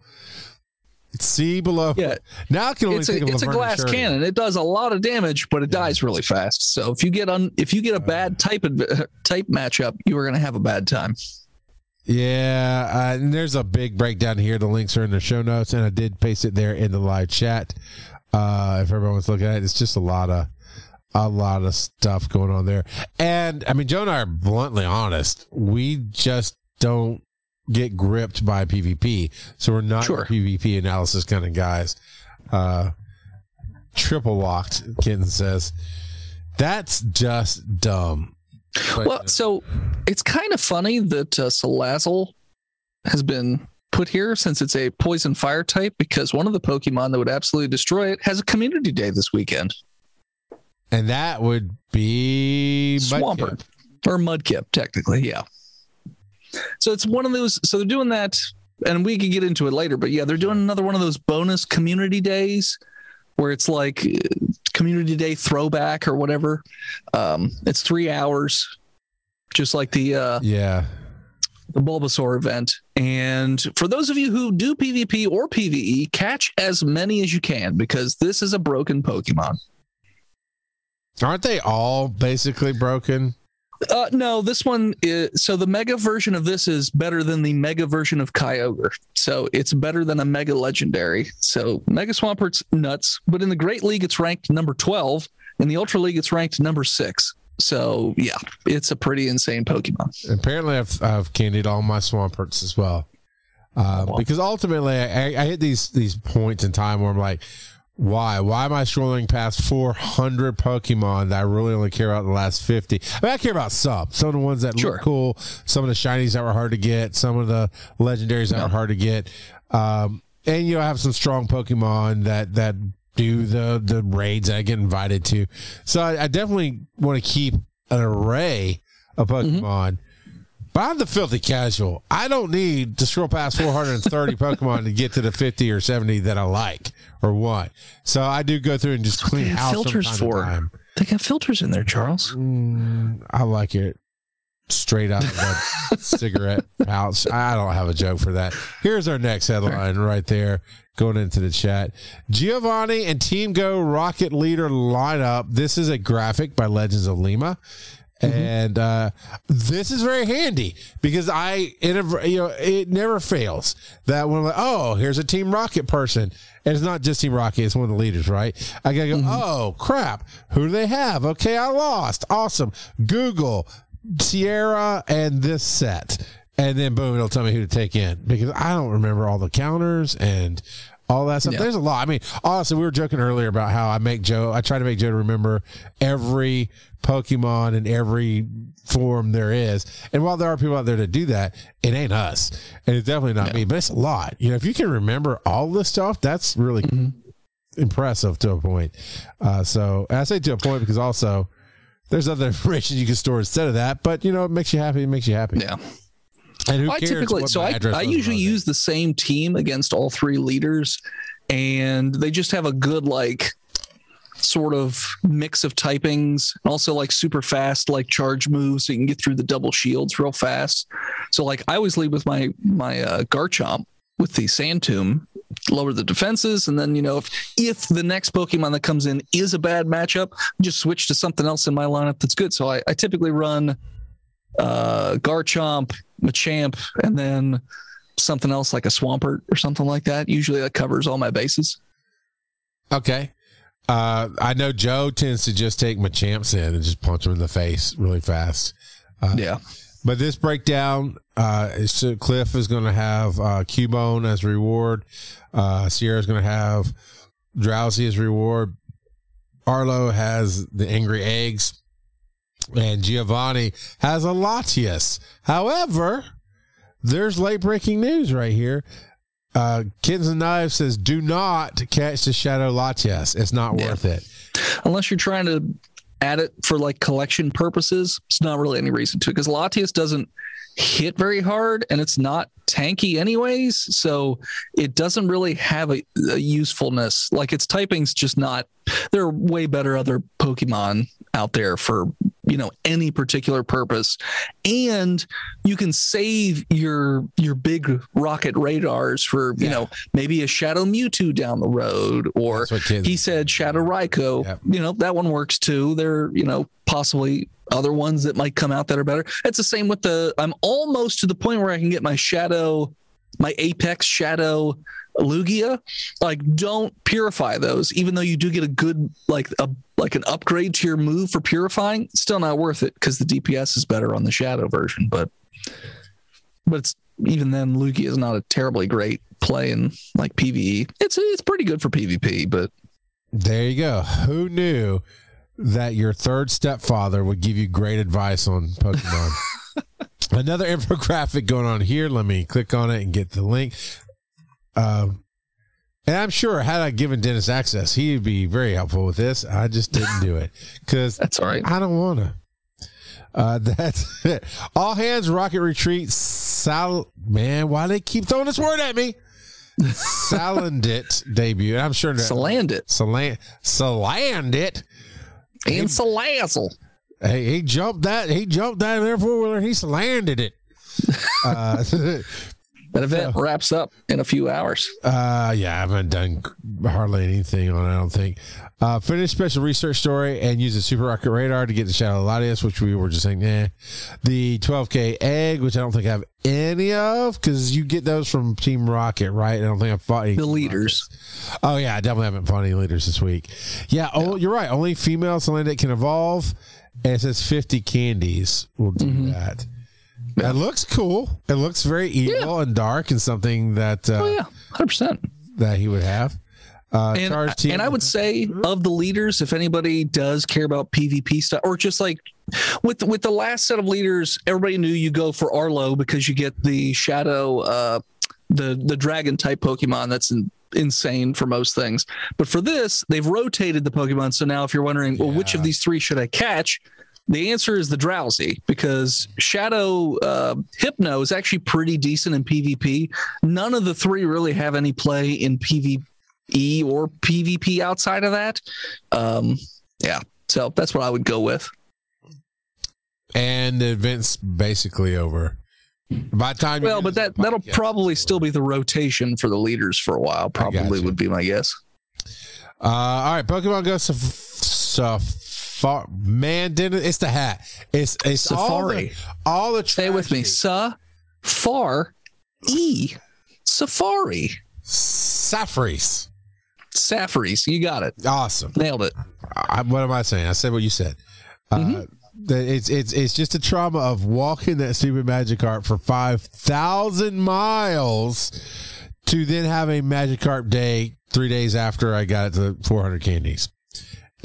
See below. Yeah. Now I can only it's a, of it's a glass cannon. It does a lot of damage, but it dies really fast. So if you get on, if you get a bad type adv- type matchup, you are going to have a bad time. Yeah, uh, and there's a big breakdown here. The links are in the show notes, and I did paste it there in the live chat. Uh, if everyone's looking at it, it's just a lot of a lot of stuff going on there. And I mean, Joe and I are bluntly honest. We just don't get gripped by PvP, so we're not Sure. PvP analysis kind of guys. Uh, triple locked, Kitten says. That's just dumb. But, Well, so it's kind of funny that uh, Salazzle has been put here since it's a poison fire type because one of the Pokemon that would absolutely destroy it has a community day this weekend. and that would be Swampert Mudkip. or Mudkip, technically, yeah. So it's one of those. So they're doing that, and we can get into it later. But yeah, they're doing another one of those bonus community days where it's like uh, community day throwback or whatever. Um, it's three hours, just like the uh, Yeah. the Bulbasaur event. And for those of you who do PvP or PvE, catch as many as you can because this is a broken Pokemon. Aren't they all basically broken? Uh, no, this one is so the mega version of this is better than the mega version of Kyogre. So it's better than a mega legendary. So Mega Swampert's nuts, but in the Great League it's ranked number 12. In the Ultra League it's ranked number 6. So yeah, it's a pretty insane Pokemon. Apparently, I've, I've candied all my Swamperts as well. Um, because ultimately, I, I hit these these points in time where I'm like, why? Why am I scrolling past 400 Pokemon that I really only care about the last 50? I mean, I care about some. Some of the ones that Sure. look cool, some of the shinies that were hard to get, some of the legendaries that Yeah. were hard to get. Um, and, you know, I have some strong Pokemon that, that do the, the raids that I get invited to. So I, I definitely want to keep an array of Pokemon. But I'm the filthy casual. I don't need to scroll past 430 Pokemon to get to the 50 or 70 that I like or want. So I do go through and just clean they house filters for. time. They got filters in there, Charles. Mm, I like it straight out of cigarette pouch. I don't have a joke for that. Here's our next headline right there going into the chat. Giovanni and Team Go Rocket Leader lineup. This is a graphic by Legends of Lima. And uh, this is very handy because I, a, you know, it never fails that when I'm like, oh, here's a Team Rocket person, and it's not just Team Rocket; it's one of the leaders, right? I gotta go, oh crap, who do they have? Okay, I lost. Awesome. Google Sierra and this set, and then boom, it'll tell me who to take in because I don't remember all the counters and all that stuff. Yeah. There's a lot. I mean, honestly, we were joking earlier about how I make Joe. I try to make Joe remember every Pokemon in every form there is. And while there are people out there that do that, it ain't us, and it's definitely not me. But it's a lot. You know, if you can remember all this stuff, that's really impressive to a point. Uh, so I say to a point because also there's other information you can store instead of that. But you know, it makes you happy. It makes you happy. Yeah. And who I cares? typically so I, I usually when I was use the same team against all three leaders and they just have a good like sort of mix of typings and also like super fast like charge moves so you can get through the double shields real fast so like i always lead with my my uh, garchomp with the sand tomb lower the defenses and then you know if if the next pokemon that comes in is a bad matchup just switch to something else in my lineup that's good so i, I typically run uh garchomp machamp and then something else like a swampert or something like that usually that covers all my bases Okay. Uh, I know Joe tends to just take Machamps in and just punch him in the face really fast. Uh, yeah But this breakdown, uh, is- Cliff is going to have uh, Cubone as reward. Uh, Sierra's going to have Drowzee as reward. Arlo has the Angry Eggs. And Giovanni has a Latias. However, there's late breaking news right here. Uh, Kittens and Knives says, do not catch the Shadow Latias. It's not Yeah. worth it. unless you're trying to add it for like collection purposes, it's not really any reason to because Latias doesn't hit very hard and it's not tanky anyways. So it doesn't really have a, a usefulness. Like its typing's just not, there are way better other Pokemon out there for, you know, any particular purpose. And you can save your your big rocket radars for, you Yeah. know, maybe a Shadow Mewtwo down the road or That's what kids. he said Shadow Raikou. Yep. You know, that one works too. There, you know, possibly other ones that might come out that are better. It's the same with the I'm almost to the point where I can get my Shadow, my Apex Shadow Lugia. Like don't purify those, even though you do get a good like a like an upgrade to your move for purifying, still not worth it because the DPS is better on the Shadow version. But but it's even then Lugia is not a terribly great play in like PvE. It's it's pretty good for PvP, but There you go. Who knew that your third stepfather would give you great advice on Pokemon? Another infographic going on here. Let me click on it and get the link. Um, and I'm sure had I given Dennis access, he'd be very helpful with this. I just didn't do it because that's all right. I don't want to. Uh, that's it. All hands rocket retreat. Sal, man, why they keep throwing this word at me? Salandit debut. I'm sure that Salandit Saland Salandit. and Salazzle. Hey, he jumped that. He jumped that in there four wheeler. He landed it. uh, That event wraps up in a few hours. Uh, yeah, I haven't done hardly anything on it, I don't think. Uh, finished special research story and use a super rocket radar to get the Shadow Latias, which we were just saying, eh. The 12K egg, which I don't think I have any of because you get those from Team Rocket, right? I don't think I've fought any The leaders. Rockets. Oh, yeah, I definitely haven't fought any leaders this week. Yeah, oh, you're right. Only female Salandit can evolve. And it says 50 candies will do Mm-hmm. that. That looks cool. It looks very evil and dark and something that. Uh, Oh yeah, hundred percent. that he would have. Uh, And, and I would say of the leaders, if anybody does care about PvP stuff, or just like with with the last set of leaders, everybody knew you go for Arlo because you get the shadow, uh, the the dragon type Pokemon. That's in, insane for most things. But for this, they've rotated the Pokemon. So now, if you're wondering, well, which of these three should I catch? The answer is the Drowzee because Shadow uh, Hypno is actually pretty decent in PvP. None of the three really have any play in PvE or PvP outside of that. Um, yeah, so that's what I would go with. and the event's basically over. By the time, Well, but that that'll probably still be the rotation for the leaders for a while. Probably would be my guess. Uh, all right, Pokemon Go Safari. Man, didn't it's the hat? It's it's all the, Safari. all the Stay with me. Sa, far, e, safari, Safaris. safaris. You got it. Awesome. Nailed it. I, what am I saying? I said what you said. Mm-hmm. Uh, that it's it's it's just a trauma of walking that stupid Magikarp for five thousand miles to then have a Magikarp day three days after I got it to four hundred candies.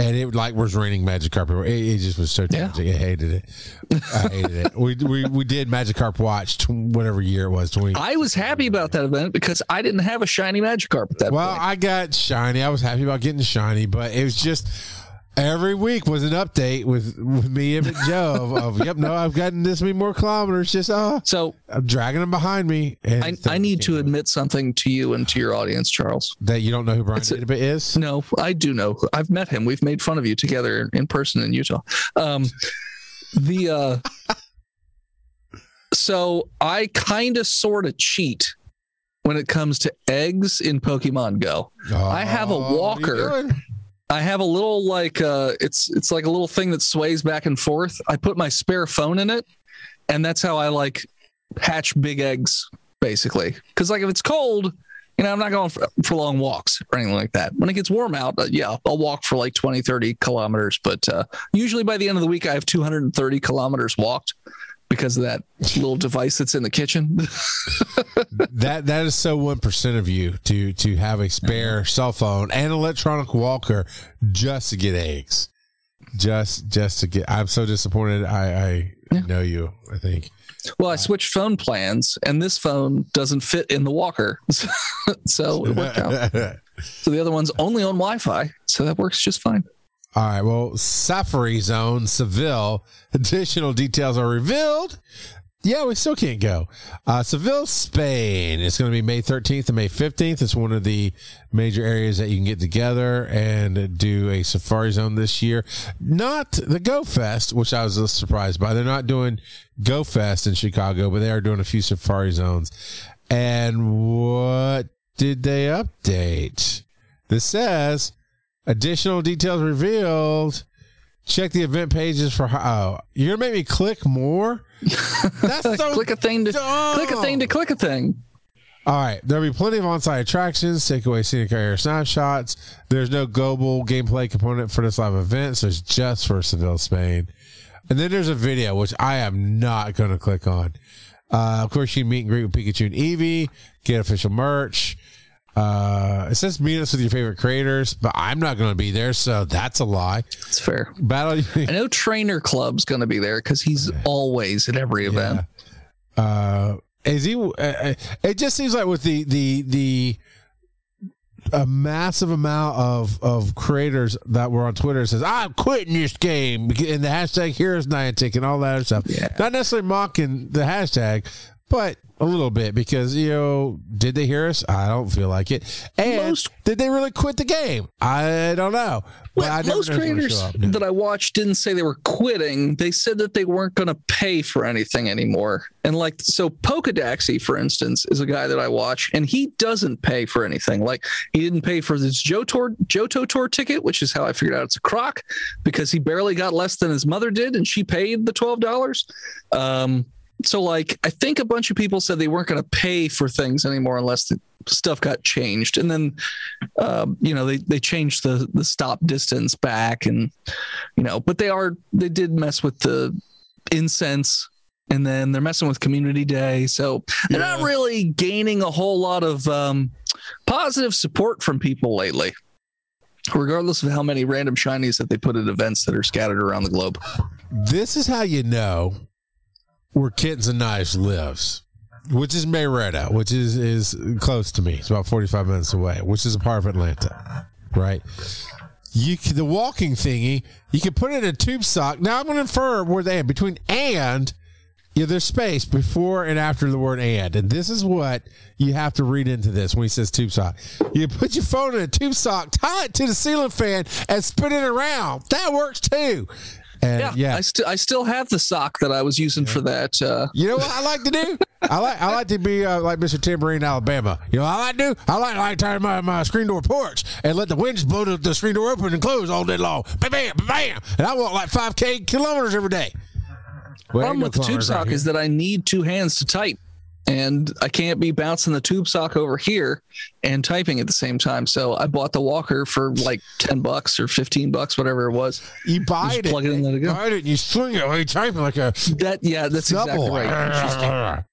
And it like was raining Magikarp. It, it just was so Yeah. tragic. I hated it. I hated it. We, we we did Magikarp Watch tw- whatever year it was twenty. I was happy about that event because I didn't have a shiny Magikarp that Well, point. I got shiny. I was happy about getting shiny, but it was just every week was an update with, with me and Joe of, of yep, no, I've gotten this many more kilometers. Just oh, So I'm dragging them behind me. And I, I need to admit something to you and to your audience, Charles. that you don't know who Brian It's a- is. No, I do know. I've met him. We've made fun of you together in person in Utah. Um, the uh, so I kind of sort of cheat when it comes to eggs in Pokemon Go. I have a Oh, what are you walker. I have a little like uh, it's it's like a little thing that sways back and forth. I put my spare phone in it, and that's how I like hatch big eggs basically. Because like if it's cold, you know, I'm not going for, for long walks or anything like that. When it gets warm out, uh, yeah, I'll walk for like 20, 30 kilometers. But uh, usually by the end of the week, I have 230 kilometers walked because of that little device that's in the kitchen. that that is so one percent of you to to have a spare mm-hmm. cell phone and electronic walker just to get eggs. Just just to get. I'm so disappointed. I I Yeah. know you. I think. well, I switched phone plans, and this phone doesn't fit in the walker, so it worked out. So the other one's only on Wi-Fi, so that works just fine. All right. Well, Safari Zone, Seville. Additional details are revealed. Yeah, we still can't go. Uh, Seville, Spain. It's going to be May 13th and May 15th. It's one of the major areas that you can get together and do a Safari Zone this year. Not the Go Fest, which I was surprised by. They're not doing Go Fest in Chicago, but they are doing a few Safari Zones. And what did they update? This says additional details revealed. Check the event pages for how. Oh, you're gonna make me click more. That's so click a thing to dumb. click a thing to click a thing. All right, there'll be plenty of on-site attractions, takeaway scenic area snapshots. There's no global gameplay component for this live event, so it's just for Seville, Spain. And then there's a video which I am not going to click on. Uh, of course, you meet and greet with Pikachu and Eevee, get official merch. Uh, it says meet us with your favorite creators, but I'm not going to be there, so that's a lie. It's fair. Battle. I know Trainer Club's going to be there because he's always at every event. uh is he uh, uh, it just seems like with the the the a massive amount of of creators that were on Twitter says I'm quitting this game and the hashtag Heroes Niantic and all that other stuff. Yeah. Not necessarily mocking the hashtag, but a little bit because you know, did they hear us? I don't feel like it. And Most- did they really quit the game? I don't know. Well, I most creators. That I watched didn't say they were quitting. They said that they weren't going to pay for anything anymore. And like, so Polkadaxi, for instance, is a guy that I watch, and he doesn't pay for anything. Like, he didn't pay for this Johto, Johto Tour ticket, which is how I figured out it's a crock because he barely got less than his mother did, and she paid the twelve dollars. Um, so like, I think a bunch of people said they weren't going to pay for things anymore unless the stuff got changed, and then um, you know they they changed the the stop distance back and you know but they are they did mess with the incense and then they're messing with community day. So they're not really gaining a whole lot of um, positive support from people lately regardless of how many random shinies that they put at events that are scattered around the globe. This is how you know where Kittens and Knives lives, which is Marietta, which is is close to me. It's about forty five minutes away, which is a part of Atlanta, right? You the walking thingy, you can put it in a tube sock. Now I'm going to infer where they between and. Yeah, there's space before and after the word and. And this is what you have to read into this when he says tube sock. You put your phone in a tube sock, tie it to the ceiling fan, and spin it around. That works too. And yeah, yeah, I still I still have the sock that I was using for that. Uh, you know what I like to do? I like I like to be uh, like Mr. Tambourine, Alabama. You know what I like to do? I like like turn my, my screen door porch and let the winds blow the, the screen door open and close all day long. Bam, bam, bam. And I walk like five k kilometers every day. Well, problem no with the tube sock right is that I need two hands to type, and I can't be bouncing the tube sock over here and typing at the same time. So I bought the walker for like ten bucks or fifteen bucks, whatever it was. you buy it, plug it in, let it go. buy it, and you swing it while you're typing like a That yeah, that's exactly double. right.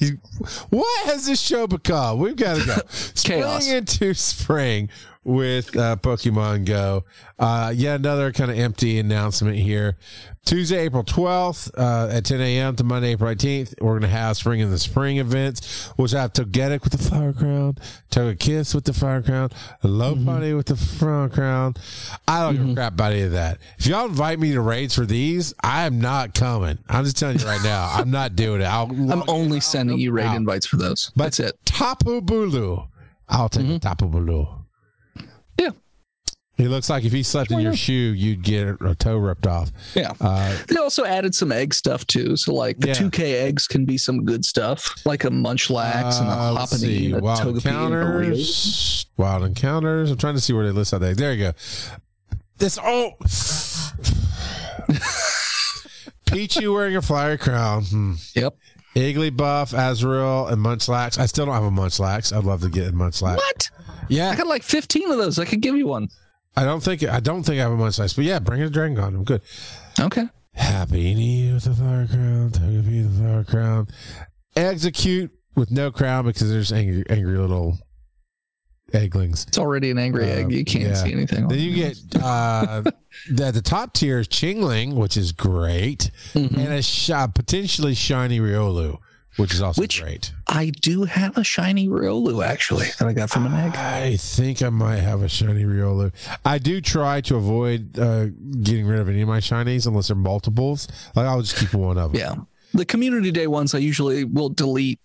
what has this show become? We've got to go. Chaos. Spring into spring with uh, Pokemon Go. Uh, yet another kind of empty announcement here. Tuesday, April 12th uh, at 10 a.m. to Monday, April 18th, we're going to have Spring in the Spring events, which have Togetic with the Flower Crown, Togekiss with the Flower Crown, Lopunny with the Flower Crown. I don't give a crap about any of that. If y'all invite me to raids for these, I am not coming. I'm just telling you right now, I'm not doing it. I'll, I'm only sending you raid out. invites for those. But That's it. Tapu Bulu. I'll take a Tapu Bulu. He looks like if he slept in your shoe, you'd get a toe ripped off. yeah. Uh, They also added some egg stuff too. So like the Yeah. 2K eggs can be some good stuff, like a Munchlax and a uh, Happiny and a Wild Togepi and a Burrito. encounters. Wild encounters. I'm trying to see where they list out there. There you go. This oh Pichu wearing a flower crown. Hmm. Yep. Igglybuff, Azurill, and Munchlax. I still don't have a Munchlax. I'd love to get a Munchlax. What? Yeah, I got like 15 of those. I could give you one. I don't think I don't think I have a Munchlax, but yeah, bring a Dragon Con. I'm good. Okay. Happiny with the flower crown, Togepi with the flower crown, Exeggcute with no crown because there's angry, angry little egglings. It's already an angry Uh, egg. You can't yeah. see anything. Then you get uh, the, the top tier is Chingling, which is great, Mhm. and a sh- potentially shiny Riolu, which is also Which- great. I do have a shiny Riolu actually that I got from an egg. I think I might have a shiny Riolu. I do try to avoid uh, getting rid of any of my shinies unless they're multiples. Like I'll just keep one of them. Yeah. The community day ones I usually will delete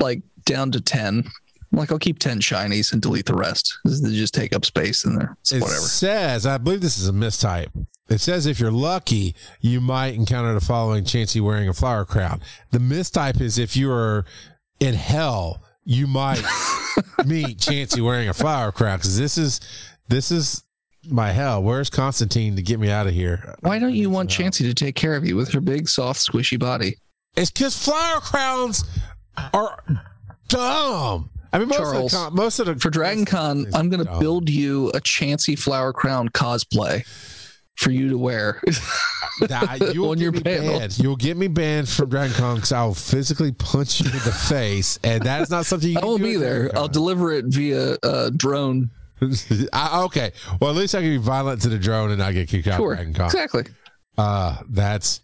like down to 10. Like I'll keep 10 shinies and delete the rest. They just take up space in there. It's It whatever. says, I believe this is a mistype. It says if you're lucky, you might encounter the following Chansey wearing a flower crown. The mistype is if you are in hell, you might meet Chansey wearing a flower crown because this is this is my hell. Where's Constantine to get me out of here? Why don't you want Chansey to take care of you with her big, soft, squishy body? It's because flower crowns are dumb. I mean, most Charles, of the con- most of the For Dragon Con, I'm going to build you a Chansey flower crown cosplay for you to wear. Nah, you'll on get your me panel. banned. You'll get me banned from Dragon Con because I'll physically punch you in the face, and that is not something you. I won't be there. I'll deliver it via uh, drone. I, okay, well at least I can be violent to the drone and not get kicked out of Dragon Con. Exactly. Uh, that's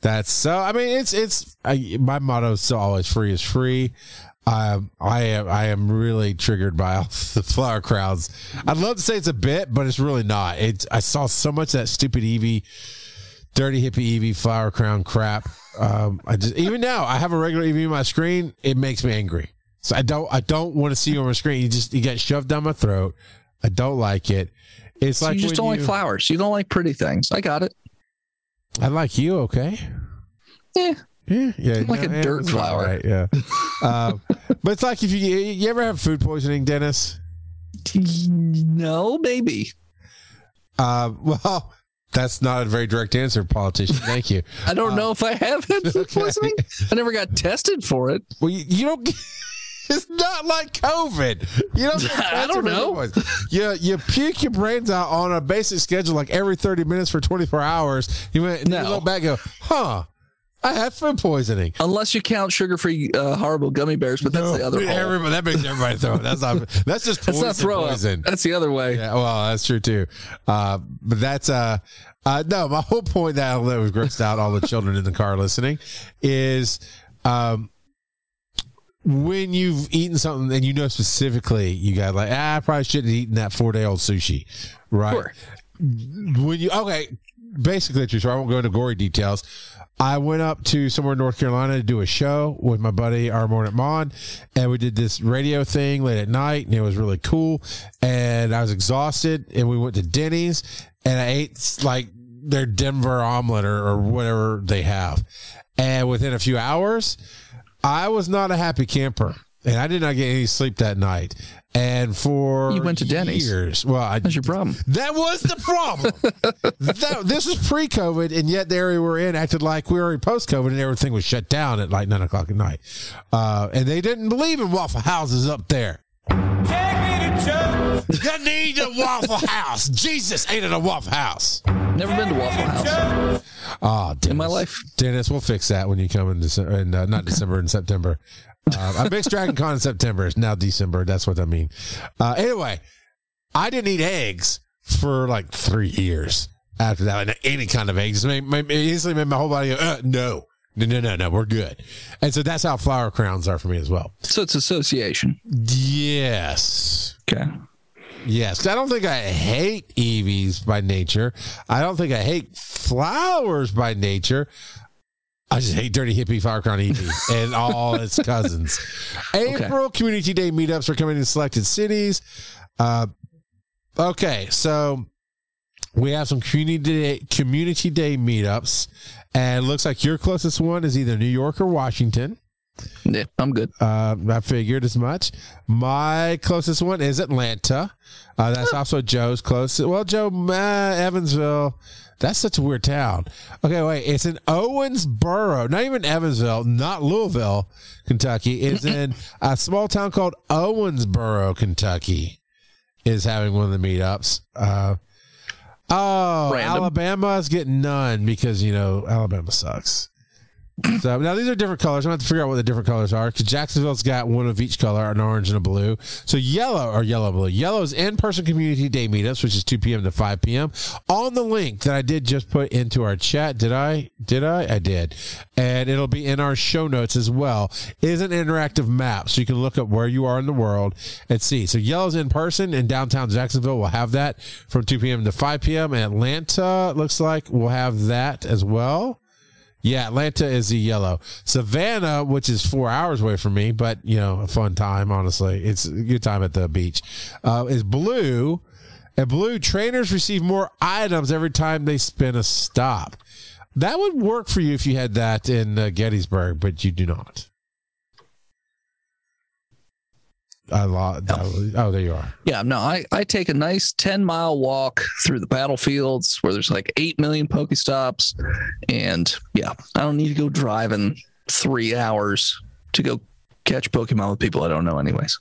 that's so. I mean, it's it's I, my motto is always free is free. Um, I am I am really triggered by all the flower crowds. I'd love to say it's a bit, but it's really not. It's I saw so much of that stupid Eevee dirty hippie Eevee flower crown crap. Um, I just even now I have a regular Eevee on my screen. It makes me angry. So I don't I don't want to see you on my screen. You just you get shoved down my throat. I don't like it. It's So like you just don't like flowers. You don't like pretty things. I got it. I like you. Okay. Yeah. Yeah, yeah, Like a dirt flower. Right, yeah. um, but it's like if you you ever have food poisoning, Dennis. No, maybe. Uh, well, that's not a very direct answer, politician. Thank you. I don't know if I have had food poisoning. I never got tested for it. Well, you, you don't. It's not like COVID. You don't. I don't know. You you puke your brains out on a basic schedule, like every thirty minutes for twenty four hours. You went and you No. look back, and go, huh? I have food poisoning. Unless you count sugar-free uh, horrible gummy bears, but that's the other. Everybody, that makes everybody throw up. That's not. That's just That's poison. not throw up. poison. That's the other way. Yeah, well, that's true too. Uh, but that's uh, uh, no. My whole point that that was grossed out all the children in the car listening is, um, when you've eaten something and you know specifically you got like ah, I probably shouldn't have eaten that four day old sushi, right? Sure. when you okay, basically true. So I won't go into gory details. I went up to somewhere in North Carolina to do a show with my buddy our morning Mon, and we did this radio thing late at night, and it was really cool. And I was exhausted, and we went to Denny's, and I ate like their Denver omelet or, or whatever they have. And within a few hours, I was not a happy camper, and I did not get any sleep that night. And for You went to Denny's. years, well, I That's your problem. that was the problem. that, this was pre-COVID, and yet the area we're in acted like we were post-COVID, and everything was shut down at like nine o'clock at night. Uh, and they didn't believe in waffle houses up there. You need a waffle house. Jesus ate at a waffle house. Never been to Waffle House. Oh, Dennis. In my life. Dennis, we'll fix that when you come in December, in, uh, not December, in September. Uh, I mixed Dragon Con in September. It's now December. That's what I mean. Uh, anyway, I didn't eat eggs for like three years after that. Like, any kind of eggs. It, made, it instantly made my whole body go, uh, no. No, no, no, no, we're good. And so that's how flower crowns are for me as well. So it's association. Yes. Okay. Yes, I don't think I hate Eevees by nature. I don't think I hate flowers by nature. I just hate Dirty Hippie Flower Crown Eevee and all its cousins. April Community Day meetups are coming in selected cities. Uh, okay, so we have some community day, community day meetups, and it looks like your closest one is either New York or Washington. Yeah, I'm good. Uh, I figured as much. My closest one is Atlanta. Uh, that's also Joe's closest. Well, Joe, uh, Evansville. That's such a weird town. Okay, wait. It's in Owensboro, not even Evansville, not Louisville, Kentucky. It's in a small town called Owensboro, Kentucky. Is having one of the meetups. Uh, oh, Random. Alabama's getting none because you know Alabama sucks. So now these are different colors. I'm going to have to figure out what the different colors are because Jacksonville's got one of each color, an orange and a blue. So yellow or yellow blue. Yellow is in-person community day meetups, which is 2 p.m. to 5 p.m. On the link that I did just put into our chat. Did I? Did I? I did. And it'll be in our show notes as well. It is an interactive map, so you can look up where you are in the world and see. So yellow's in person in downtown Jacksonville. We'll have that from 2 p.m. to 5 p.m. And Atlanta looks like we'll have that as well. Yeah, Atlanta is the yellow. Savannah, which is four hours away from me, but you know, a fun time. Honestly, it's a good time at the beach. Uh, is blue. And blue trainers receive more items every time they spin a stop. That would work for you if you had that in uh, Gettysburg, but you do not. I lost. Oh, there you are. Yeah, no, I, I take a nice 10 mile walk through the battlefields where there's like 8 million Pokestops. And yeah, I don't need to go driving three hours to go catch Pokemon with people I don't know, anyways.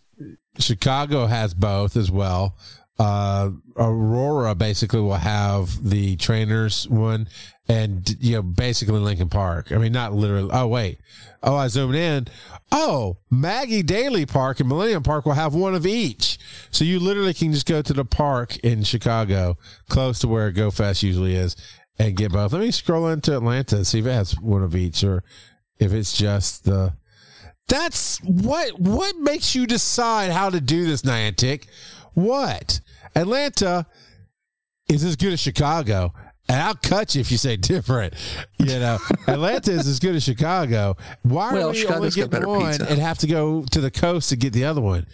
Chicago has both as well. Uh, Aurora basically will have the trainers one, and you know basically Lincoln Park. I mean, not literally. Oh wait, oh I zoomed in. Oh, Maggie Daley Park and Millennium Park will have one of each. So you literally can just go to the park in Chicago, close to where Go Fest usually is, and get both. Let me scroll into Atlanta see if it has one of each, or if it's just the. That's what what makes you decide how to do this, Niantic? What? Atlanta is as good as Chicago, And I'll cut you if you say different. You know, Atlanta is as good as Chicago. Why Well, are we Chicago's only got getting one pizza. and have to go to the coast to get the other one?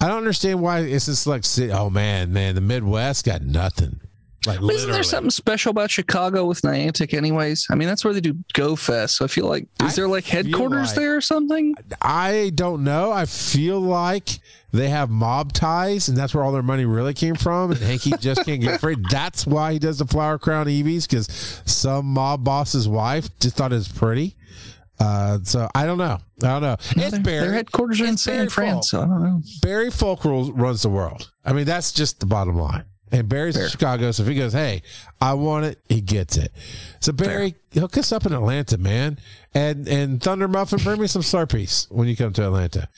I don't understand why it's just like, oh man, man, the Midwest got nothing. Like, But Isn't there something special about Chicago with Niantic, anyways? I mean, that's where they do Go Fest. So I feel like, is I there like headquarters like- there or something? I don't know. I feel like they have mob ties, and that's where all their money really came from. And Hanky just can't get free. That's why he does the flower crown Eevees because some mob boss's wife just thought it was pretty. Uh, so I don't know. I don't know. It's Barry. Their headquarters are in San Fran, so I don't know. Barry Folk rules, runs the world. I mean, that's just the bottom line. And Barry's in Chicago, so if he goes, "Hey, I want it," he gets it. So Barry, hook us up in Atlanta, man, and and Thunder Muffin, bring me some Slurpees when you come to Atlanta.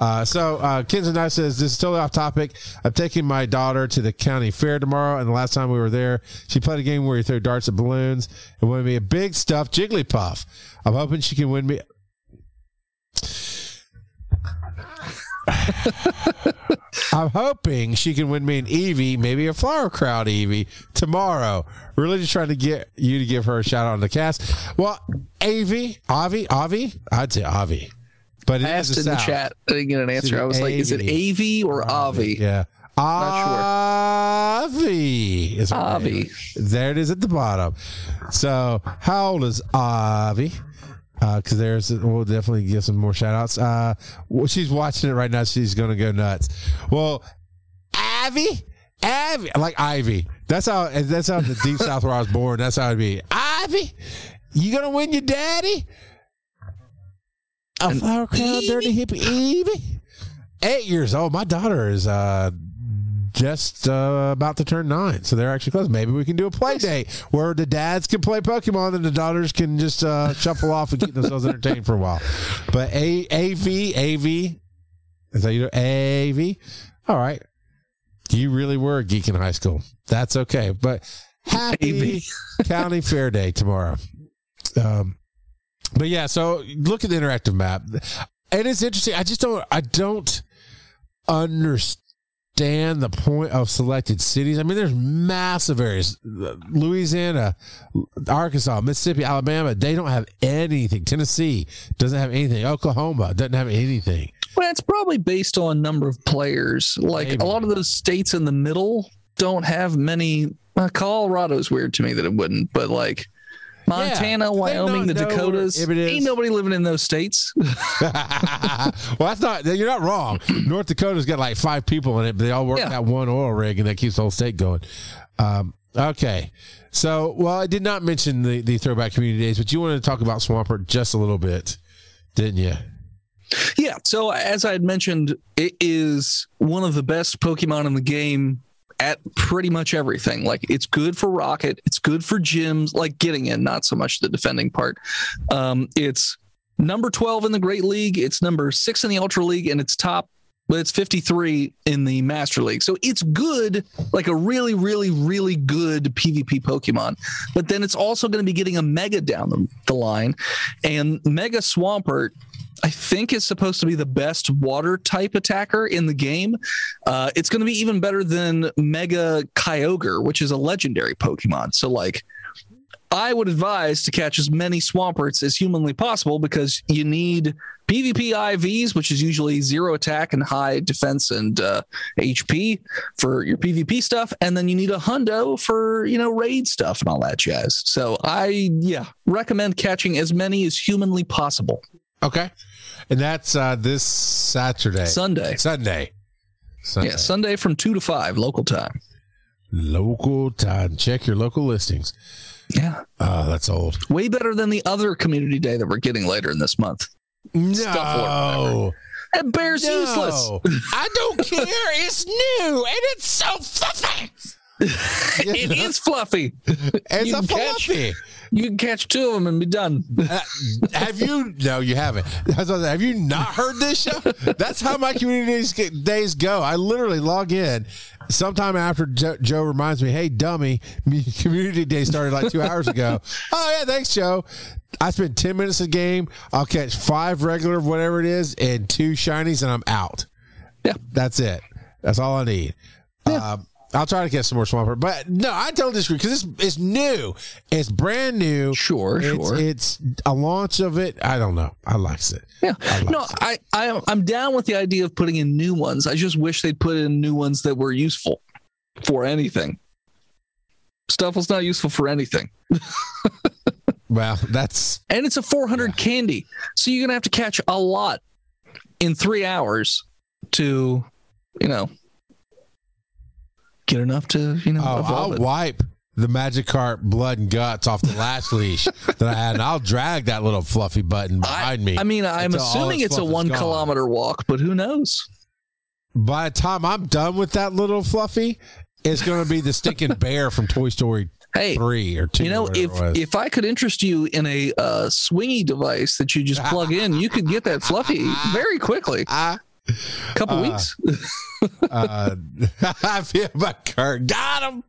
Uh, so uh, Kids Night says this is totally off topic. I'm taking my daughter to the county fair tomorrow, and the last time we were there, she played a game where you throw darts at balloons and won me a big stuffed Jigglypuff. I'm hoping she can win me. I'm hoping she can win me an Eevee, maybe a Flower Crowd Eevee tomorrow. Really just trying to get you to give her a shout out on the cast. Well, Avi, Avi, Avi, I'd say Avi. But it I is asked in the South. chat. I didn't get an answer. I was like, is it Avi. AV or Avi? Yeah. Not Avi is Avi. name. There it is at the bottom. So, how old is Avi? Because there's, we'll definitely give some more shout outs. Uh, well, she's watching it right now. She's going to go nuts. Well, Avi, Avi, like Ivy. That's how, that's how the deep south where I was born. That's how it'd be. Ivy, you going to win your daddy? A flower crown, dirty hippie Eevee. Eight years old. My daughter is uh just uh, about to turn nine, so they're actually close. Maybe we can do a play date where the dads can play Pokemon and the daughters can just uh, shuffle off and keep themselves entertained for a while. But A A V A V is that you know A V? All right. You really were a geek in high school. That's okay. But happy county fair day tomorrow. Um, but yeah, so look at the interactive map, and it's interesting. I just don't, I don't understand the point of selected cities. I mean, there's massive areas, Louisiana, Arkansas, Mississippi, Alabama. They don't have anything. Tennessee doesn't have anything. Oklahoma doesn't have anything. Well, it's probably based on number of players. Like Maybe. a lot of those states in the middle don't have many. Uh, Colorado's weird to me that it wouldn't, but like Montana, they Wyoming, the not know where Dakotas, ain't nobody living in those states. well, that's not. You're not wrong. North Dakota's got like five people in it, but they all work Yeah. that one oil rig, and that keeps the whole state going. Um, okay, so well, I did not mention the the throwback community days, but you wanted to talk about Swampert just a little bit, didn't you? Yeah. So as I had mentioned, it is one of the best Pokemon in the game at pretty much everything. Like it's good for Rocket, it's good for gyms, like getting in, not so much the defending part. Um, it's number 12 in the Great League, it's number six in the Ultra League, and it's top. But it's 53 in the Master League. So it's good, like a really, really, really good PvP Pokemon. But then it's also going to be getting a Mega down the, the line. And Mega Swampert I think is supposed to be the best water type attacker in the game. Uh, it's going to be even better than Mega Kyogre, which is a legendary Pokemon. So, like, I would advise to catch as many Swamperts as humanly possible because you need PvP IVs, which is usually zero attack and high defense and uh, HP for your PvP stuff, and then you need a hundo for you know raid stuff and all that jazz. So I yeah recommend catching as many as humanly possible. Okay, and that's uh, this Saturday, Sunday. Sunday, Sunday. Yeah, Sunday from two to five local time. local time. Check your local listings. Yeah, Oh, that's old. way better than the other community day that we're getting later in this month. No. That bear's useless. I don't care. It's new and it's so fluffy. It is fluffy. It's You a can catch- fluffy. You can catch two of them and be done. Uh, have you? No, you haven't. That's what Have you not heard this show? That's how my community days, go. I literally log in sometime after Joe, Joe reminds me, "Hey, dummy, community day started like two hours ago." oh yeah, thanks, Joe. I spend ten minutes a game. I'll catch five regular, whatever it is, and two shinies, and I'm out. Yeah. That's it. That's all I need. Um, I'll try to get some more Swampert. But no, I totally disagree because it's it's new. It's brand new. Sure, it's, sure. It's a launch of it. I don't know. I like it. Yeah. I No, it. I, I I'm down with the idea of putting in new ones. I just wish they'd put in new ones that were useful for anything. Stuff was not useful for anything. Well, that's And it's a 400 candy. So you're going to have to catch a lot in 3 hours to, you know, get enough to, you know, oh, I'll it. wipe the Magikarp blood and guts off the last leash that I had, and I'll drag that little fluffy button behind me. I mean, I'm assuming its a 1 kilometer walk, but who knows? By the time I'm done with that little fluffy, it's going to be the stinking bear from Toy Story Hey, three or two. you know, if if I could interest you in a uh, swingy device that you just plug in, you could get that fluffy very quickly. I, couple Uh, weeks. uh, I feel my Kurt got him.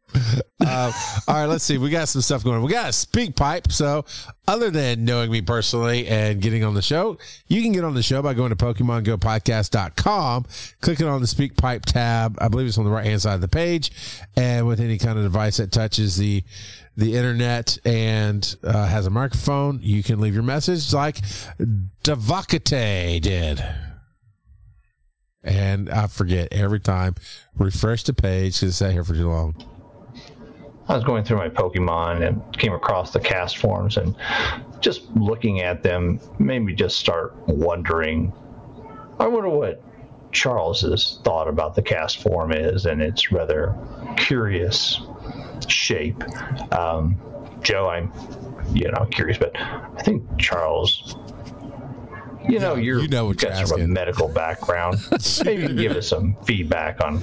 Uh, all right, let's see. We got some stuff going on. We got a speak pipe. So, other than knowing me personally and getting on the show, you can get on the show by going to PokemonGoPodcast.com, clicking on the speak pipe tab. I believe it's on the right hand side of the page, and with any kind of device that touches the the internet and uh, has a microphone, you can leave your message like Devakate did and I forget every time. Refresh the page because it's sat here for too long. I was going through my Pokemon and came across the Castforms and just looking at them made me just start wondering. I wonder what Charles's thought about the Castform is and its rather curious shape. Um, Joe, I'm you know curious, but I think Charles. You know, you're you know what you're sort of a medical background. Maybe give us some feedback on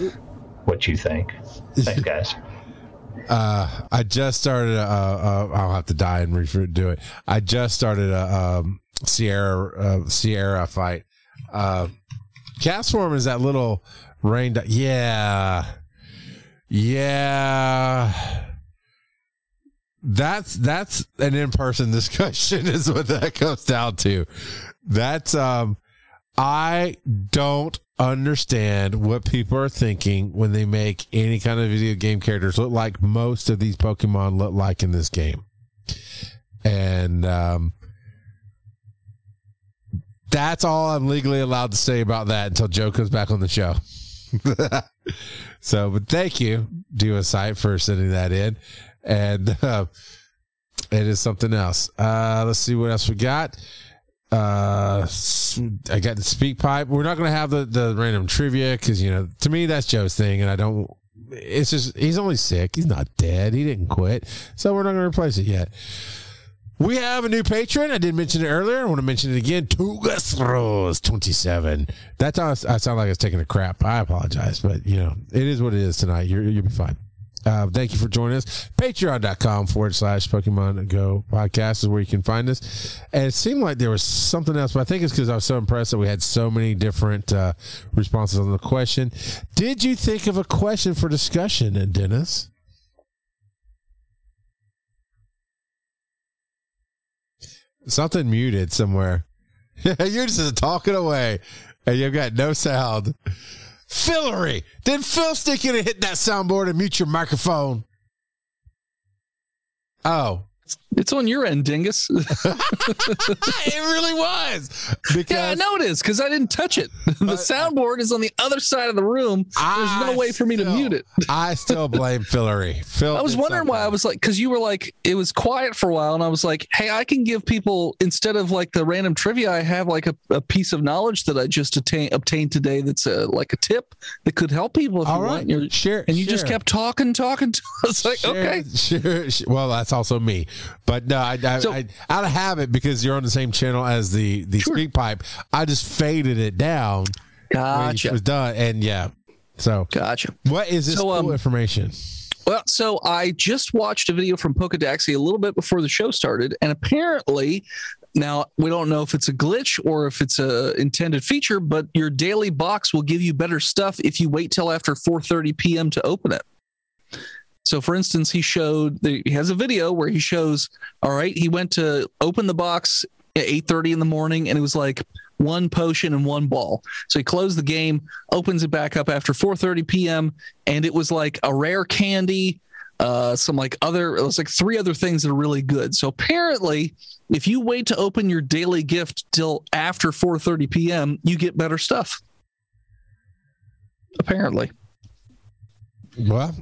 what you think. Thanks, guys. Uh, I just started. A, uh, uh, I'll have to die and redo it. I just started a um, Sierra uh, Sierra fight. Uh, Castform is that little rain. di- yeah, yeah. That's that's an in person discussion is what that comes down to. That's um I don't understand what people are thinking when they make any kind of video game characters look like most of these Pokemon look like in this game. And um that's all I'm legally allowed to say about that until Joe comes back on the show. so, but thank you, Duosite, for sending that in. And uh, it is something else. Uh, let's see what else we got. Uh, I got the speak pipe. We're not to have the, the random trivia because, you know, to me, that's Joe's thing. And I don't, it's just, he's only sick. He's not dead. He didn't quit. So we're not to replace it yet. We have a new patron. I did mention it earlier. I want to mention it again. Tugas Rose 27. That's how I I sound like I was taking a crap. I apologize, but you know, it is what it is tonight. You're, you'll be fine. Uh, thank you for joining us. Patreon.com forward slash Pokemon Go podcast is where you can find us. And it seemed like there was something else, but I think it's because I was so impressed that we had so many different uh, responses on the question. Did you think of a question for discussion, Dennis? Something muted somewhere. You're just talking away and you've got no sound. Fillery. Did Phil stick in and hit that soundboard and mute your microphone? Oh, It's on your end, dingus. it really was. Because yeah, I know it is because I didn't touch it. The soundboard is on the other side of the room. There's no way for me to mute it. I still blame Fillery. Phil I was wondering why I was like, because you were like, it was quiet for a while, and I was like, hey, I can give people instead of like the random trivia, I have like a, a piece of knowledge that I just attain, obtained today. That's a, like a tip that could help people if All you right, want. You're- share, and you just kept talking, talking. To, I was like, Sure, okay, sure. Well, that's also me, but no, I, I, So- I out of habit because you're on the same channel as the the Sure. speak pipe. I just faded it down when it gotcha, was done, and yeah. So, gotcha. what is this So, cool um, information? Well, so I just watched a video from Pokedaxi a little bit before the show started, and apparently, now we don't know if it's a glitch or if it's a intended feature, but your daily box will give you better stuff if you wait till after 4:30 p.m. to open it. So, for instance, he showed the, he has a video where he shows, all right, he went to open the box at 8:30 in the morning, and it was like one potion and one ball. So he closed the game, opens it back up after 4:30 p.m., and it was like a rare candy, uh, some like other, it was like three other things that are really good. So apparently, if you wait to open your daily gift till after 4:30 p.m., you get better stuff. Apparently. Well,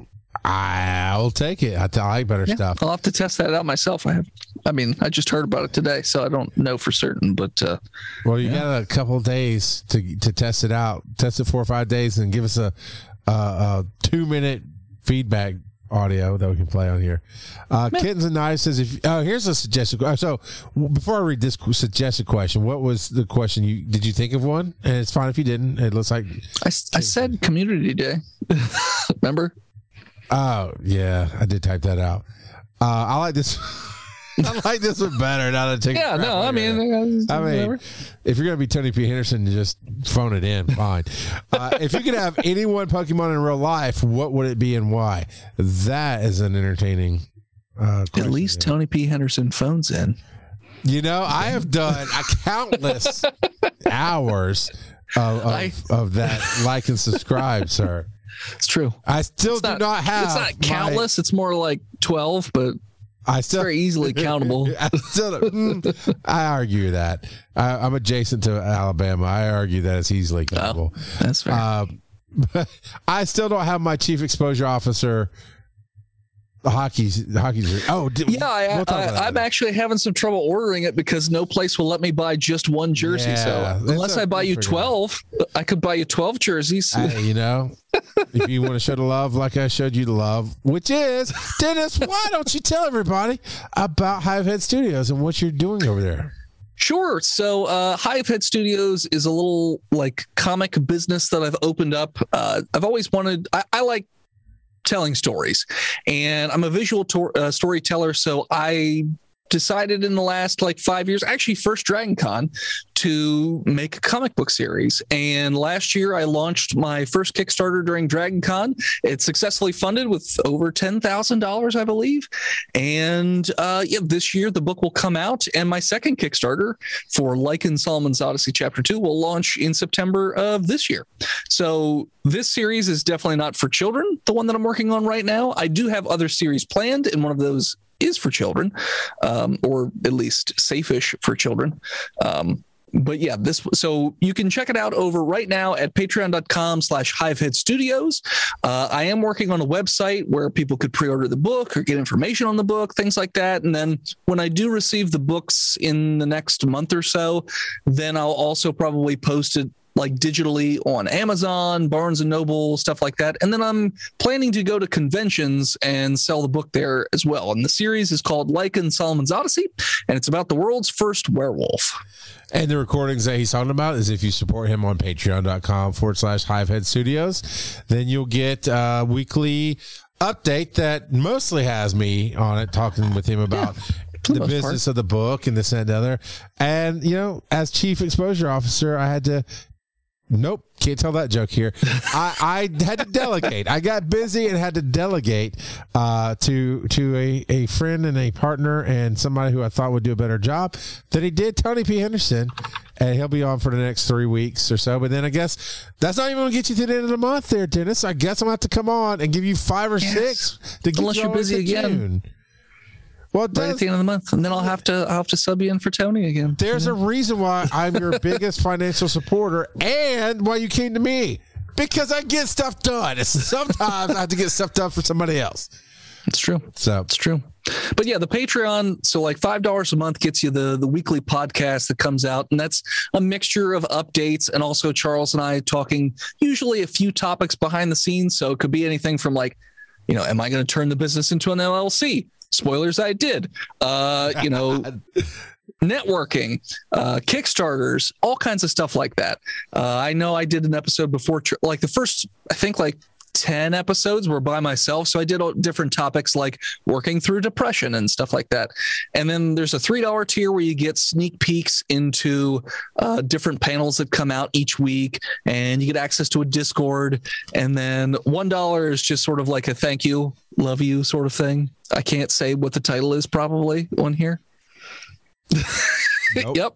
I'll take it. I, I like better Yeah, stuff. I'll have to test that out myself. I have, I mean, I just heard about it today, so I don't know for certain, but uh, Well, you got a couple of days to to test it out. Test it four or five days, and give us a a, a two minute feedback audio that we can play on here. Uh, Kittens and Knives says, "If oh, here's a suggested. So before I read this suggested question, what was the question? You did you think of one? And it's fine if you didn't. It looks like I, I said community day. Remember? Oh yeah, I did type that out. Uh, I like this. I like this one better now that I take. Yeah, no, I look at it. mean, I mean, whatever. if you're gonna be Tony P. Henderson, just phone it in. Fine. Uh, if you could have any one Pokemon in real life, what would it be and why? That is an entertaining. Uh, at least there. Tony P. Henderson phones in. you know I have done a countless hours of, of, I- of that like and subscribe, sir. It's true. I still It's do not, not have. It's not my- countless. It's more like twelve, but I it's still very easily countable. I still, mm, I argue that I, I'm adjacent to Alabama. I argue that it's easily countable. That's fair. Um, but I still don't have my chief exposure officer. Hockey's the hockey's. Oh, yeah, I, we'll I, I, i'm actually having some trouble ordering it because no place will let me buy just one jersey. Yeah, so unless I buy you twelve, I could buy you twelve jerseys. Hey, you know, if you want to show the love like I showed you the love, which is Dennis, why don't you tell everybody about Hivehead Studios and what you're doing over there? Sure. So, uh, Hivehead Studios is a little like comic business that I've opened up. Uh, I've always wanted, I, I like telling stories, and I'm a visual tor- uh, storyteller. So, I decided in the last like five years, actually, first Dragon Con, to make a comic book series. And last year, I launched my first Kickstarter during Dragon Con. It's successfully funded with over $10,000, I believe. And uh, yeah, this year the book will come out, and my second Kickstarter for Lycan Solomon's Odyssey Chapter 2 will launch in September of this year. So this series is definitely not for children, the one that I'm working on right now. I do have other series planned, and one of those is for children, um, or at least safe-ish for children. Um, but yeah, this so you can check it out over right now at patreon.com slash hivehead studios. Uh, I am working on a website where people could pre-order the book or get information on the book, things like that. And then when I do receive the books in the next month or so, then I'll also probably post it like digitally on Amazon, Barnes and Noble, stuff like that. And then I'm planning to go to conventions and sell the book there as well. And the series is called Lycan Solomon's Odyssey, and it's about the world's first werewolf. And the recordings that he's talking about is if you support him on patreon.com forward slash Hivehead Studios, then you'll get a weekly update that mostly has me on it, talking with him about the the most business of the book and this and the other. And, you know, as chief exposure officer, I had to. Nope, can't tell that joke here. I, I had to delegate. I got busy and had to delegate uh, to to a, a friend and a partner and somebody who I thought would do a better job than he did, Tony P. Henderson. And he'll be on for the next three weeks or so. But then I guess that's not even going to get you to the end of the month there, Dennis. I guess I'm going to have to come on and give you five or Yes. six to get Unless you you're all the way busy again. June. Well, Right at the end of the month, and then I'll have to I'll have to sub you in for Tony again. there's a reason why I'm your biggest financial supporter and why you came to me. Because I get stuff done. Sometimes I have to get stuff done for somebody else. It's true. So It's true. But yeah, the Patreon, so like five dollars a month gets you the the weekly podcast that comes out, and that's a mixture of updates and also Charles and I talking usually a few topics behind the scenes. So it could be anything from like, you know, am I going to turn the business into an LLC? Spoilers, I did. Uh, you know, networking, uh, Kickstarters, all kinds of stuff like that. Uh, I know I did an episode before, like the first, I think like 10 episodes were by myself. So I did all different topics like working through depression and stuff like that. And then there's a $3 tier where you get sneak peeks into uh, different panels that come out each week and you get access to a Discord. And then $1 is just sort of like a thank you, love you sort of thing. I can't say what the title is probably on here. Nope. yep.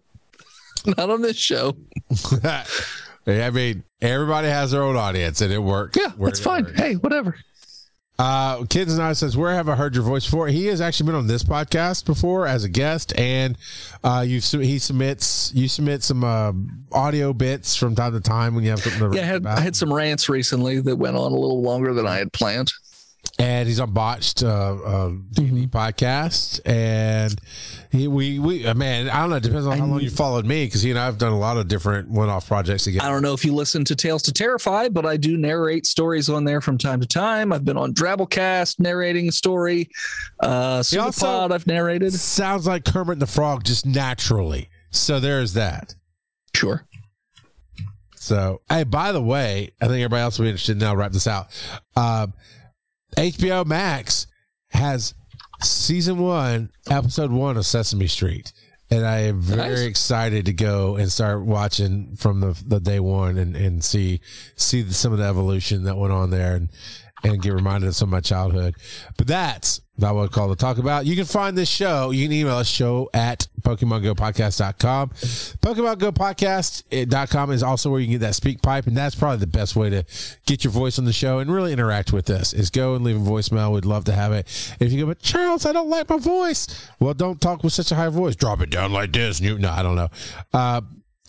Not on this show. I mean, everybody has their own audience, and it worked. Yeah, Where that's it fine. worked. Hey, whatever. Uh, Kids and I says, Where have I heard your voice before? He has actually been on this podcast before as a guest, and uh, you he submits you submit some uh, audio bits from time to time when you have something to Yeah, I had. I had some rants recently that went on a little longer than I had planned. And he's on botched uh, uh, D&D podcast, and he we we uh, man, I don't know. It depends on how long you followed me because you know I have done a lot of different one-off projects together. I don't know if you listen to Tales to Terrify, but I do narrate stories on there from time to time. I've been on Drabblecast narrating a story. Uh, He also- Superpod I've narrated. Sounds like Kermit the Frog just naturally. So there's that. Sure. So, hey, by the way, I think everybody else will be interested. Now, wrap this out. Um, HBO Max has season one, episode one of Sesame Street, and I am very Nice. excited to go and start watching from the the day one and and see see the, some of the evolution that went on there and and get reminded of some of my childhood. But that's not what I call to talk about. You can find this show. You can email us show at PokemonGoPodcast.com. PokemonGoPodcast.com is also where you can get that speak pipe. And that's probably the best way to get your voice on the show and really interact with us is go and leave a voicemail. We'd love to have it. If you go, but Charles, I don't like my voice. Well, don't talk with such a high voice. Drop it down like this. You, no, I don't know. Uh,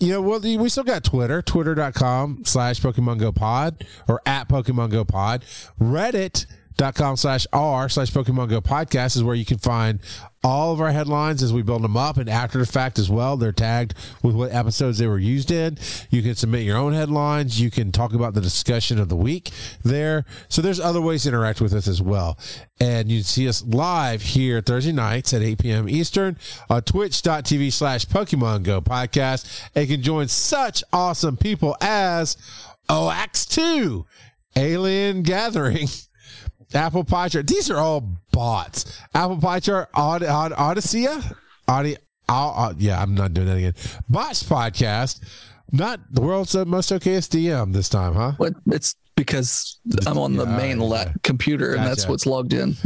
you know, well, we still got Twitter, twitter.com slash Pokemon Go Pod or at Pokemon Go Pod. Reddit.com slash R slash Pokemon Go Podcast is where you can find all of our headlines as we build them up. And after the fact as well, they're tagged with what episodes they were used in. You can submit your own headlines. You can talk about the discussion of the week there. So there's other ways to interact with us as well. And you can see us live here Thursday nights at 8 p.m. Eastern on twitch.tv slash Pokemon Go podcast. And can join such awesome people as OX2, Alien Gathering, Apple Pie Chart. These are all bots. Apple Pie Chart, Od- Od- Odyssey, Audi. Uh, yeah, I'm not doing that again. Bots podcast. Not the world's most okayest DM this time, huh? What it's because I'm on the Yeah, main yeah. la- computer and that's what's logged in.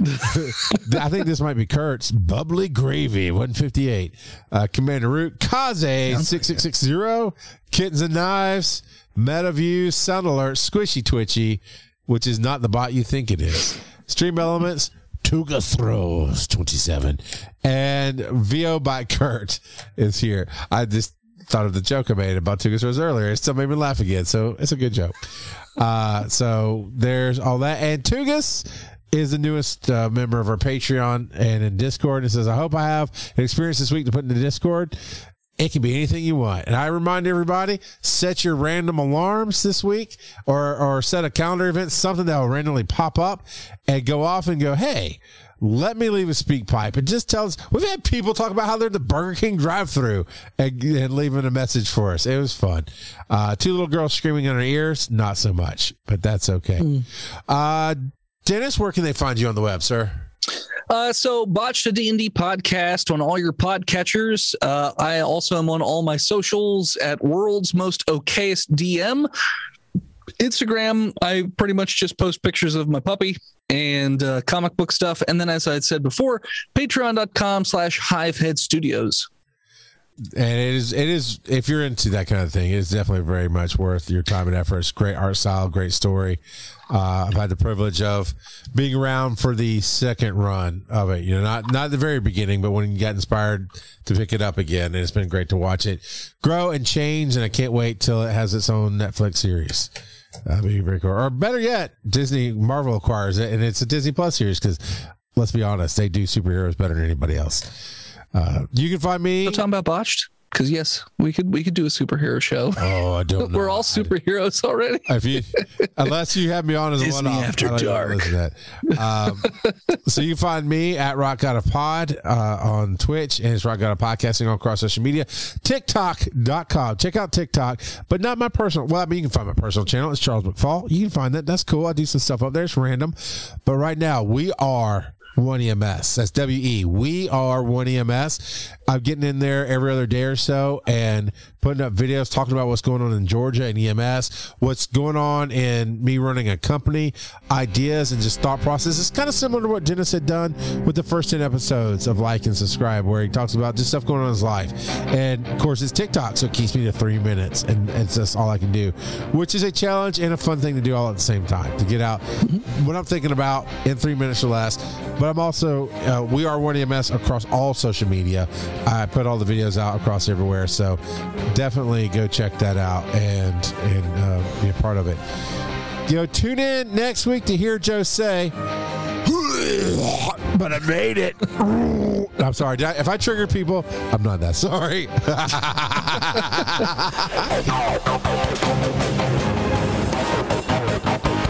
I think this might be Kurt's bubbly gravy 158. Uh, Commander Root, Kaze 6660, Kittens and Knives, MetaView, Sound Alert, Squishy Twitchy, which is not the bot you think it is. Stream Elements, Tuga Throws 27, and VO by Kurt is here. I just thought of the joke I made about Tuga Throws earlier. It still made me laugh again, so it's a good joke. Uh, so there's all that. And Tugas is the newest uh, member of our Patreon and in Discord. It says, I hope I have an experience this week to put in the Discord. It can be anything you want. And I remind everybody, set your random alarms this week or, or set a calendar event, something that will randomly pop up and go off and go, hey, let me leave a speak pipe. And just tell us, we've had people talk about how they're the Burger King drive through and, and leaving a message for us. It was fun. Uh, two little girls screaming in our ears, not so much, but that's okay. Uh, Dennis, where can they find you on the web, sir? Uh, so botched a D&D podcast on all your podcatchers. Uh, I also am on all my socials at world's most okayest DM. Instagram, I pretty much just post pictures of my puppy and uh, comic book stuff. And then, as I had said before, patreon.com slash hivehead studios. And it is it is if you're into that kind of thing it's definitely very much worth your time and effort. Great art style great story uh, i've had the privilege of being around for the second run of it. You know not not the very beginning but when you got inspired to pick it up again and it's been great to watch it grow and change and i can't wait till it has its own netflix series. That'd be very cool. Or better yet disney marvel acquires it and it's a disney plus series because let's be honest they do superheroes better than anybody else uh, you can find me So talking about botched? Because yes, we could we could do a superhero show. Oh, I don't know. We're all superheroes already. If you, unless you have me on as a Disney one-off, After I Dark. to that. Um, so you can find me at Rock God of Pod uh, on Twitch and it's Rock God of Podcasting on across social media. TikTok.com. Check out TikTok, but not my personal. Well, I mean, you can find my personal channel. It's Charles McFall. You can find that. That's cool. I do some stuff up there. It's random. But right now, we are one EMS. That's W E. We are one EMS. I'm getting in there every other day or so and putting up videos talking about what's going on in Georgia and EMS, what's going on in me running a company, ideas and just thought process. It's kind of similar to what Dennis had done with the first 10 episodes of Like and Subscribe, where he talks about just stuff going on in his life. And of course, it's TikTok, so it keeps me to three minutes, and it's just all I can do, which is a challenge and a fun thing to do all at the same time to get out what I'm thinking about in three minutes or less. But I'm also, uh, we are one EMS across all social media. I put all the videos out across everywhere, so definitely go check that out and and uh, be a part of it. You know, tune in next week to hear Joe say, "But I made it." I'm sorry. I, if I triggered people, I'm not that sorry.